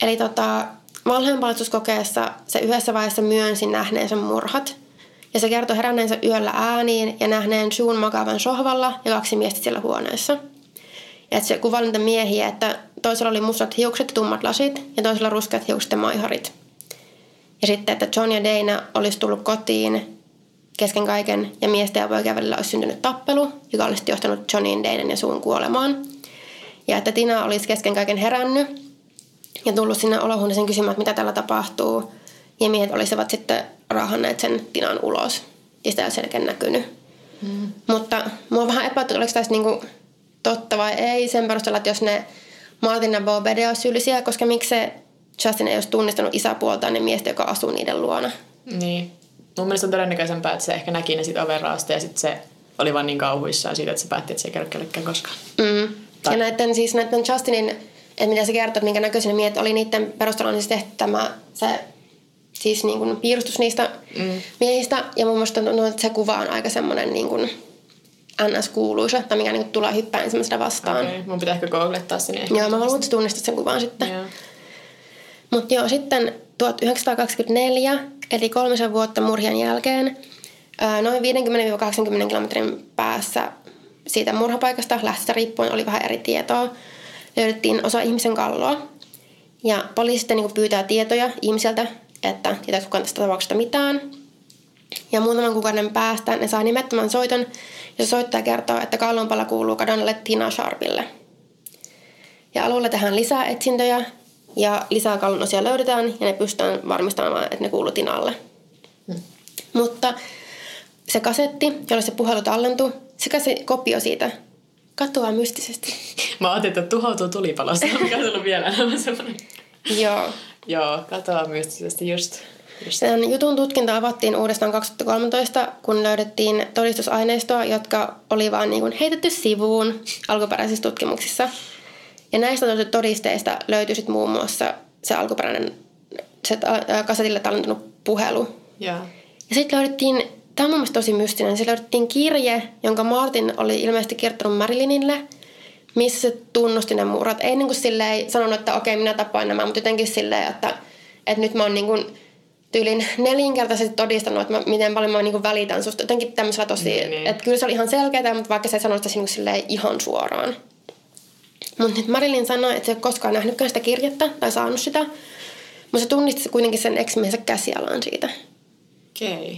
Eli tota, valheenpalautuskokeessa se yhdessä vaiheessa myönsi nähneensä murhat. Ja se kertoi heränneensä yöllä ääniin ja nähneen Sean makaavan sohvalla ja kaksi miestä siellä huoneessa. Ja se kuvaili niitä miehiä, että toisella oli mustat hiukset ja tummat lasit ja toisella ruskeat hiukset ja maiharit. Ja sitten, että John ja Dana olisi tullut kotiin kesken kaiken ja miesten ja poikien välillä olisi syntynyt tappelu, joka olisi johtanut Johnin, Danan ja suun kuolemaan. Ja että Tina olisi kesken kaiken herännyt ja tullut sinne olohuoneeseen kysymään, että mitä täällä tapahtuu. Ja miehet olisivat sitten raahanneet sen Tinan ulos. Ja sitä ei selkeän näkynyt. Mm. Mutta mua vähän epätty, oliko tässä niinku totta vai ei sen perusteella, että jos ne Martin ja Bobede olisi syyllisiä, koska miksi se Justin ei olisi tunnistanut isäpuoltaan ne miestä, joka asuu niiden luona. Niin. Mun mielestä on todennäköisempää, että se ehkä näki ne sit overraasta ja sitten se oli vaan niin kauhuissaan siitä, että se päätti, että se ei kerro kellekään koskaan. Mm. Ja näiden, siis näiden Justinin, että mitä se kertoo, minkä näköisiä ne miehet oli, niiden perusteella on siis tehty tämä, se siis niin kuin piirustus niistä mm. miehistä. Ja mun mielestä tuntuu, että se kuva on aika semmoinen niin kuin NS-kuuluisa, tai mikä niin kuin tulee hyppää ensimmäisenä vastaan. Okei, okay. mun pitää ehkä googlettaa sen. Ehkä joo, mä haluan, että tunnistat sen kuvan sitten. Mutta joo, sitten 1924, eli kolmisen vuotta murhien jälkeen, noin 50-80 kilometrin päässä siitä murhapaikasta lähtestä riippuen oli vähän eri tietoa. Löydettiin osa ihmisen kalloa. Ja poliisi sitten niin pyytää tietoja ihmiseltä, että tietää kukaan tästä tapauksesta mitään. Ja muutaman kuukauden päästä ne saa nimettömän soiton, ja soittaja kertoo, että kallonpala kuuluu kadonneelle Tina Sharpille. Ja alueella tehdään lisää etsintöjä, ja lisää kallon osia löydetään, ja ne pystytään varmistamaan, että ne kuuluu Tinalle. Hmm. Mutta se kasetti, jolle se puhelu tallentui, sekä se kopio siitä katoaa mystisesti. [LAUGHS] Mä ajattelin, että tuhoutuu tulipalossa, mikä on vielä enemmän semmoinen. Joo. Joo, katoaa mystisesti just. just. Sen jutun tutkinta avattiin uudestaan 2013, kun löydettiin todistusaineistoa, jotka oli vaan niin heitetty sivuun alkuperäisissä tutkimuksissa. Ja näistä todisteista löytyi sitten muun muassa se alkuperäinen se kasetille tallentunut puhelu. Yeah. Ja sitten löydettiin Tämä on mielestäni tosi mystinen. Se löydettiin kirje, jonka Martin oli ilmeisesti kirjoittanut Marilinille, missä se tunnusti ne murrat. Ei niin kuin silleen sanonut, että okei, minä tapoin nämä, mutta jotenkin silleen, että, että nyt mä oon niin kuin tyylin nelinkertaisesti todistanut, että mä, miten paljon mä niin välitän susta. Jotenkin tämmöisellä tosi, niin, niin. että kyllä se oli ihan selkeää, mutta vaikka se ei sanonut sitä niin ihan suoraan. Mutta nyt Marilyn sanoi, että se ei ole koskaan nähnytkään sitä kirjettä tai saanut sitä. Mutta se tunnisti kuitenkin sen ex käsialaan siitä. Okei. Okay.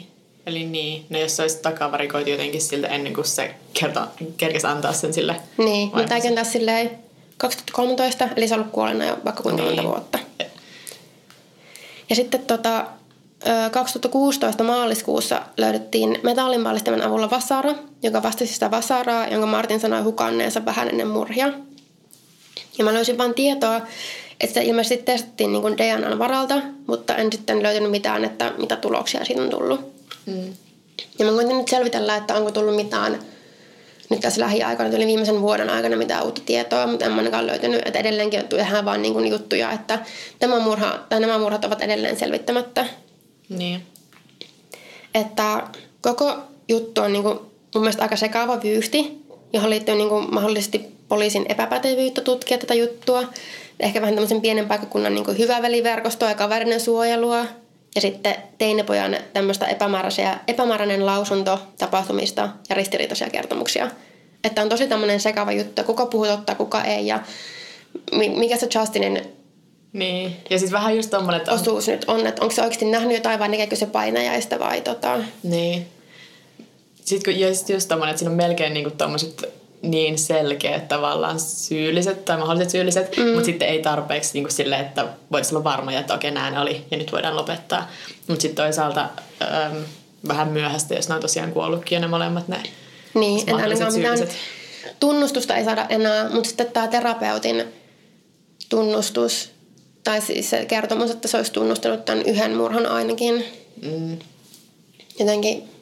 Eli niin, no jos se olisi takavarikoitu jotenkin siltä ennen kuin se kerta, kerkesi antaa sen sille Niin, mutta eikö taas silleen 2013, eli se on ollut kuolena jo vaikka kuinka niin. monta vuotta. Ja sitten tota, 2016 maaliskuussa löydettiin metallinpallistimen avulla vasara, joka vastasi sitä vasaraa, jonka Martin sanoi hukanneensa vähän ennen murhia. Ja mä löysin vain tietoa, että sitä ilmeisesti testattiin niin DNAn varalta, mutta en sitten löytänyt mitään, että mitä tuloksia siitä on tullut. Mm. Ja mä koitin nyt selvitellä, että onko tullut mitään nyt tässä lähiaikoina, tuli viimeisen vuoden aikana mitään uutta tietoa, mutta en ainakaan löytänyt, että edelleenkin on ihan vaan niin kuin juttuja, että tämä murha, tai nämä murhat ovat edelleen selvittämättä. Niin. Että koko juttu on niin kuin, mun mielestä aika sekaava vyyhti, johon liittyy niin kuin mahdollisesti poliisin epäpätevyyttä tutkia tätä juttua. Ehkä vähän tämmöisen pienen paikkakunnan niin hyvä veliverkostoa ja kaverinen suojelua – ja sitten teinipojan tämmöistä epämääräinen lausunto tapahtumista ja ristiriitaisia kertomuksia. Että on tosi tämmöinen sekava juttu, kuka puhuu totta, kuka ei ja mikä se Justinin niin, ja siis vähän just tommonen, että on... osuus nyt on, että onko se oikeasti nähnyt jotain vai näkeekö se painajaista vai tota... Niin. Sitten kun, ja sit just tommonen, että siinä on melkein niinku tommoset niin selkeät tavallaan syylliset tai mahdolliset syylliset, mm. mutta sitten ei tarpeeksi niin kuin sille, että voitaisiin olla varmoja, että okei, näin oli ja nyt voidaan lopettaa. Mutta sitten toisaalta äm, vähän myöhäistä, jos ne on tosiaan kuollutkin ja ne molemmat ne Niin, että ainakaan mitään tunnustusta ei saada enää, mutta sitten tämä terapeutin tunnustus, tai siis se kertomus, että se olisi tunnustanut tämän yhden murhan ainakin. Mm. Jotenkin,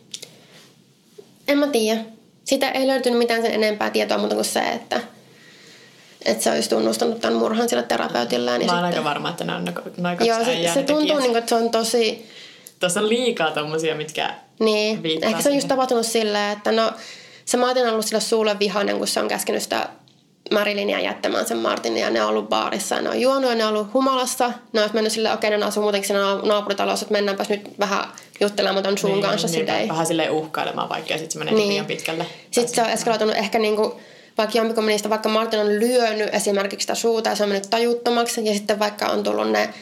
en mä tiedä. Sitä ei löytynyt mitään sen enempää tietoa muuta kuin se, että, että se olisi tunnustanut tämän murhan sillä terapeutilla. Niin Mä olen aika varma, että ne on noin Joo, se, se tuntuu, niin kuin, että se on tosi... Tuossa on liikaa tommosia, mitkä Niin, ehkä se on just tapahtunut silleen, että no se Martin on ollut sillä suulle vihainen, kun se on käskenyt sitä Marilynia jättämään sen Martinin ja ne on ollut baarissa ja ne on juonut ja ne on ollut humalassa. Ne on mennyt silleen, okei okay, ne asuu muutenkin siinä naapuritalossa, että mennäänpäs nyt vähän juttelemaan ton sun niin, kanssa. Niin, silleen. Vähän silleen uhkailemaan vaikka ja sitten se menee niin. liian pitkälle. Sitten se on eskaloitunut ehkä niinku, vaikka jompikummin niistä, vaikka Martin on lyönyt esimerkiksi sitä suuta ja se on mennyt tajuttomaksi ja sitten vaikka on tullut ne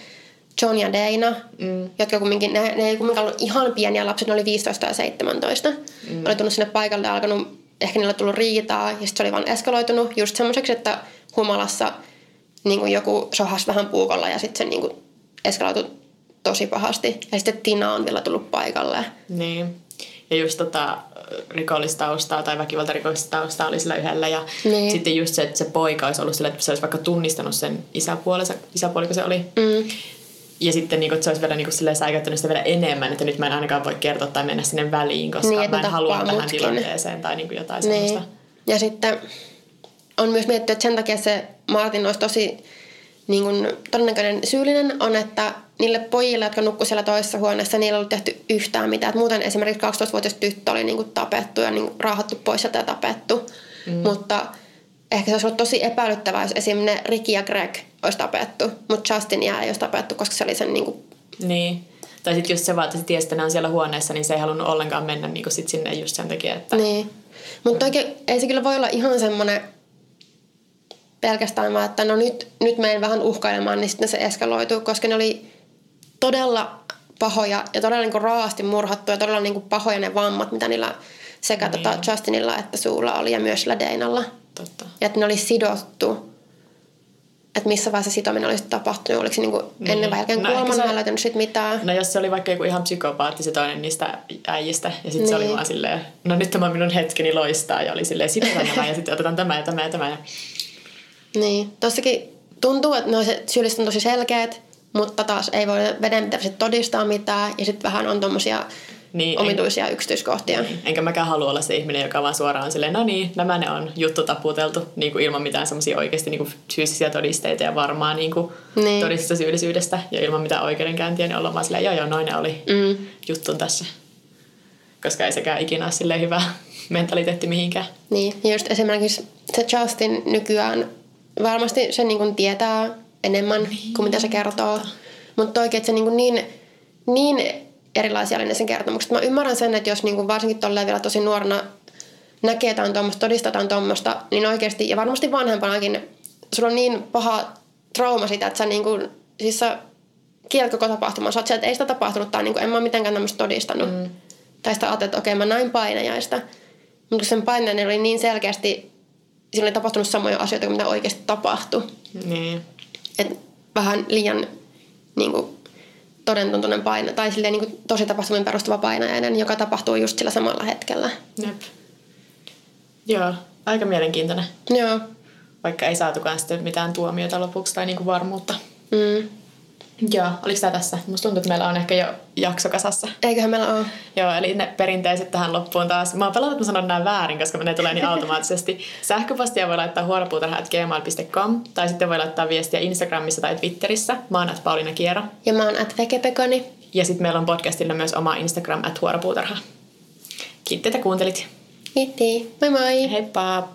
John ja Dana, mm. jotka kumminkin, ne, ne ei kumminkaan ollut ihan pieniä lapsia, ne oli 15 ja 17. Mm. Oli tullut sinne paikalle ja alkanut ehkä niillä on tullut riitaa ja sitten se oli vaan eskaloitunut just semmoiseksi, että humalassa niin kuin joku sohas vähän puukolla ja sitten se niin kuin eskaloitui tosi pahasti. Ja sitten Tina on vielä tullut paikalle. Niin. Ja just tota, rikollistaustaa tai väkivaltarikollista oli sillä yhdellä. Ja Niin. sitten just se, että se poika olisi ollut sillä, että se olisi vaikka tunnistanut sen isäpuolensa, isäpuoliko se oli. Mm. Ja sitten niin kuin, että se olisi vielä niin kuin, säikäyttänyt sitä vielä enemmän, että nyt mä en ainakaan voi kertoa tai mennä sinne väliin, koska Niin, mä en halua tappaa tähän mutkin. tilanteeseen tai niin kuin jotain Niin. semmoista. Ja sitten on myös mietitty, että sen takia se Martin olisi tosi niin kuin, todennäköinen syyllinen on, että niille pojille, jotka nukkuivat siellä toisessa huoneessa, niillä ei ollut tehty yhtään mitään. Et muuten esimerkiksi 12-vuotias tyttö oli niin kuin, tapettu ja niin kuin, raahattu pois sieltä ja tapettu. Mm. Mutta ehkä se olisi ollut tosi epäilyttävää, jos esimerkiksi ne Ricky ja Greg olisi tapettu, mutta Justinia ei olisi tapettu, koska se oli sen niin kuin, Niin. Tai sitten just se vaan, että se tiesi, että ne on siellä huoneessa, niin se ei halunnut ollenkaan mennä niin kuin sit sinne just sen takia, että... Niin. Mutta oikein ei se kyllä voi olla ihan semmoinen pelkästään vaan, että no nyt, nyt menen vähän uhkailemaan, niin sitten se eskaloituu, koska ne oli todella pahoja ja todella niin raasti murhattu ja todella niin pahoja ne vammat, mitä niillä sekä Niin. tota Justinilla että suulla oli ja myös sillä Deinalla. Totta. Ja että ne oli sidottu. Että missä vaiheessa sitominen olisi tapahtunut, oliko se niin Niin. ennen vai jälkeen No kuoleman, se- löytänyt sit mitään. No jos se oli vaikka joku ihan psykopaatti se toinen niistä äijistä, ja sitten se oli Niin. vaan silleen, no nyt tämä minun hetkeni loistaa, ja oli silleen, sidotaan nämä, ja sitten otetaan tämä ja tämä ja tämä. Ja... Niin, tossakin tuntuu, että no se syylliset on tosi selkeät, mutta taas ei voi vedenpitävästi todistaa mitään ja sitten vähän on tommosia Niin, omituisia yksityiskohtia. En, enkä mäkään halua olla se ihminen, joka vaan suoraan silleen, no niin, nämä ne on juttu taputeltu, niin kuin ilman mitään semmoisia oikeasti niin kuin fyysisiä todisteita ja varmaa niin kuin Niin. todistusta syyllisyydestä, ja ilman mitään oikeudenkäyntiä, niin ollaan vaan silleen, joo joo, noin ne oli Mm. juttu tässä. Koska ei sekään ikinä ole hyvä mentaliteetti mihinkään. Niin, ja just esimerkiksi se Justin nykyään varmasti se niin kuin tietää enemmän niin, kuin mitä se kertoo. Mutta oikein, että se niin, kuin niin, niin erilaisia oli ne sen kertomukset. Mä ymmärrän sen, että jos niin kuin varsinkin tolleen vielä tosi nuorena näkee jotain tuommoista, todistetaan tuommoista, niin oikeasti, ja varmasti vanhempanakin, sulla on niin paha trauma sitä, että sä niin kuin, siis sä kielät koko tapahtuman. Sä oot sieltä, että ei sitä tapahtunut, tai niin kuin, en mä mitenkään tämmöistä todistanut. Mm. Tai sitä ajattelet, että okei, mä näin painajaista. Mutta sen painajainen oli niin selkeästi, siinä oli tapahtunut samoja asioita kuin mitä oikeasti tapahtui. Niin. Et vähän liian niin kuin, todentuntunen paina, tai silleen, niin kuin, tosi tapahtumiin perustuva painajainen, joka tapahtuu just sillä samalla hetkellä. Jep. Joo, aika mielenkiintoinen. Joo. Vaikka ei saatukaan sitten mitään tuomiota lopuksi tai niinku varmuutta. Mm. Joo, oliko tämä tässä? Musta tuntuu, että meillä on ehkä jo jakso kasassa. Eiköhän meillä ole. Joo, eli ne perinteiset tähän loppuun taas. Mä oon pelannut, että mä sanon nämä väärin, koska ne tulee niin automaattisesti. [LAUGHS] Sähköpostia voi laittaa huoropuutarha.gmail.com tai sitten voi laittaa viestiä Instagramissa tai Twitterissä. Mä oon at Pauliina Kiero. Ja mä oon at Vekepekoni. Ja sitten meillä on podcastilla myös oma Instagram at huoropuutarha. Kiitti, että kuuntelit. Kiitti. Moi moi. Heippa!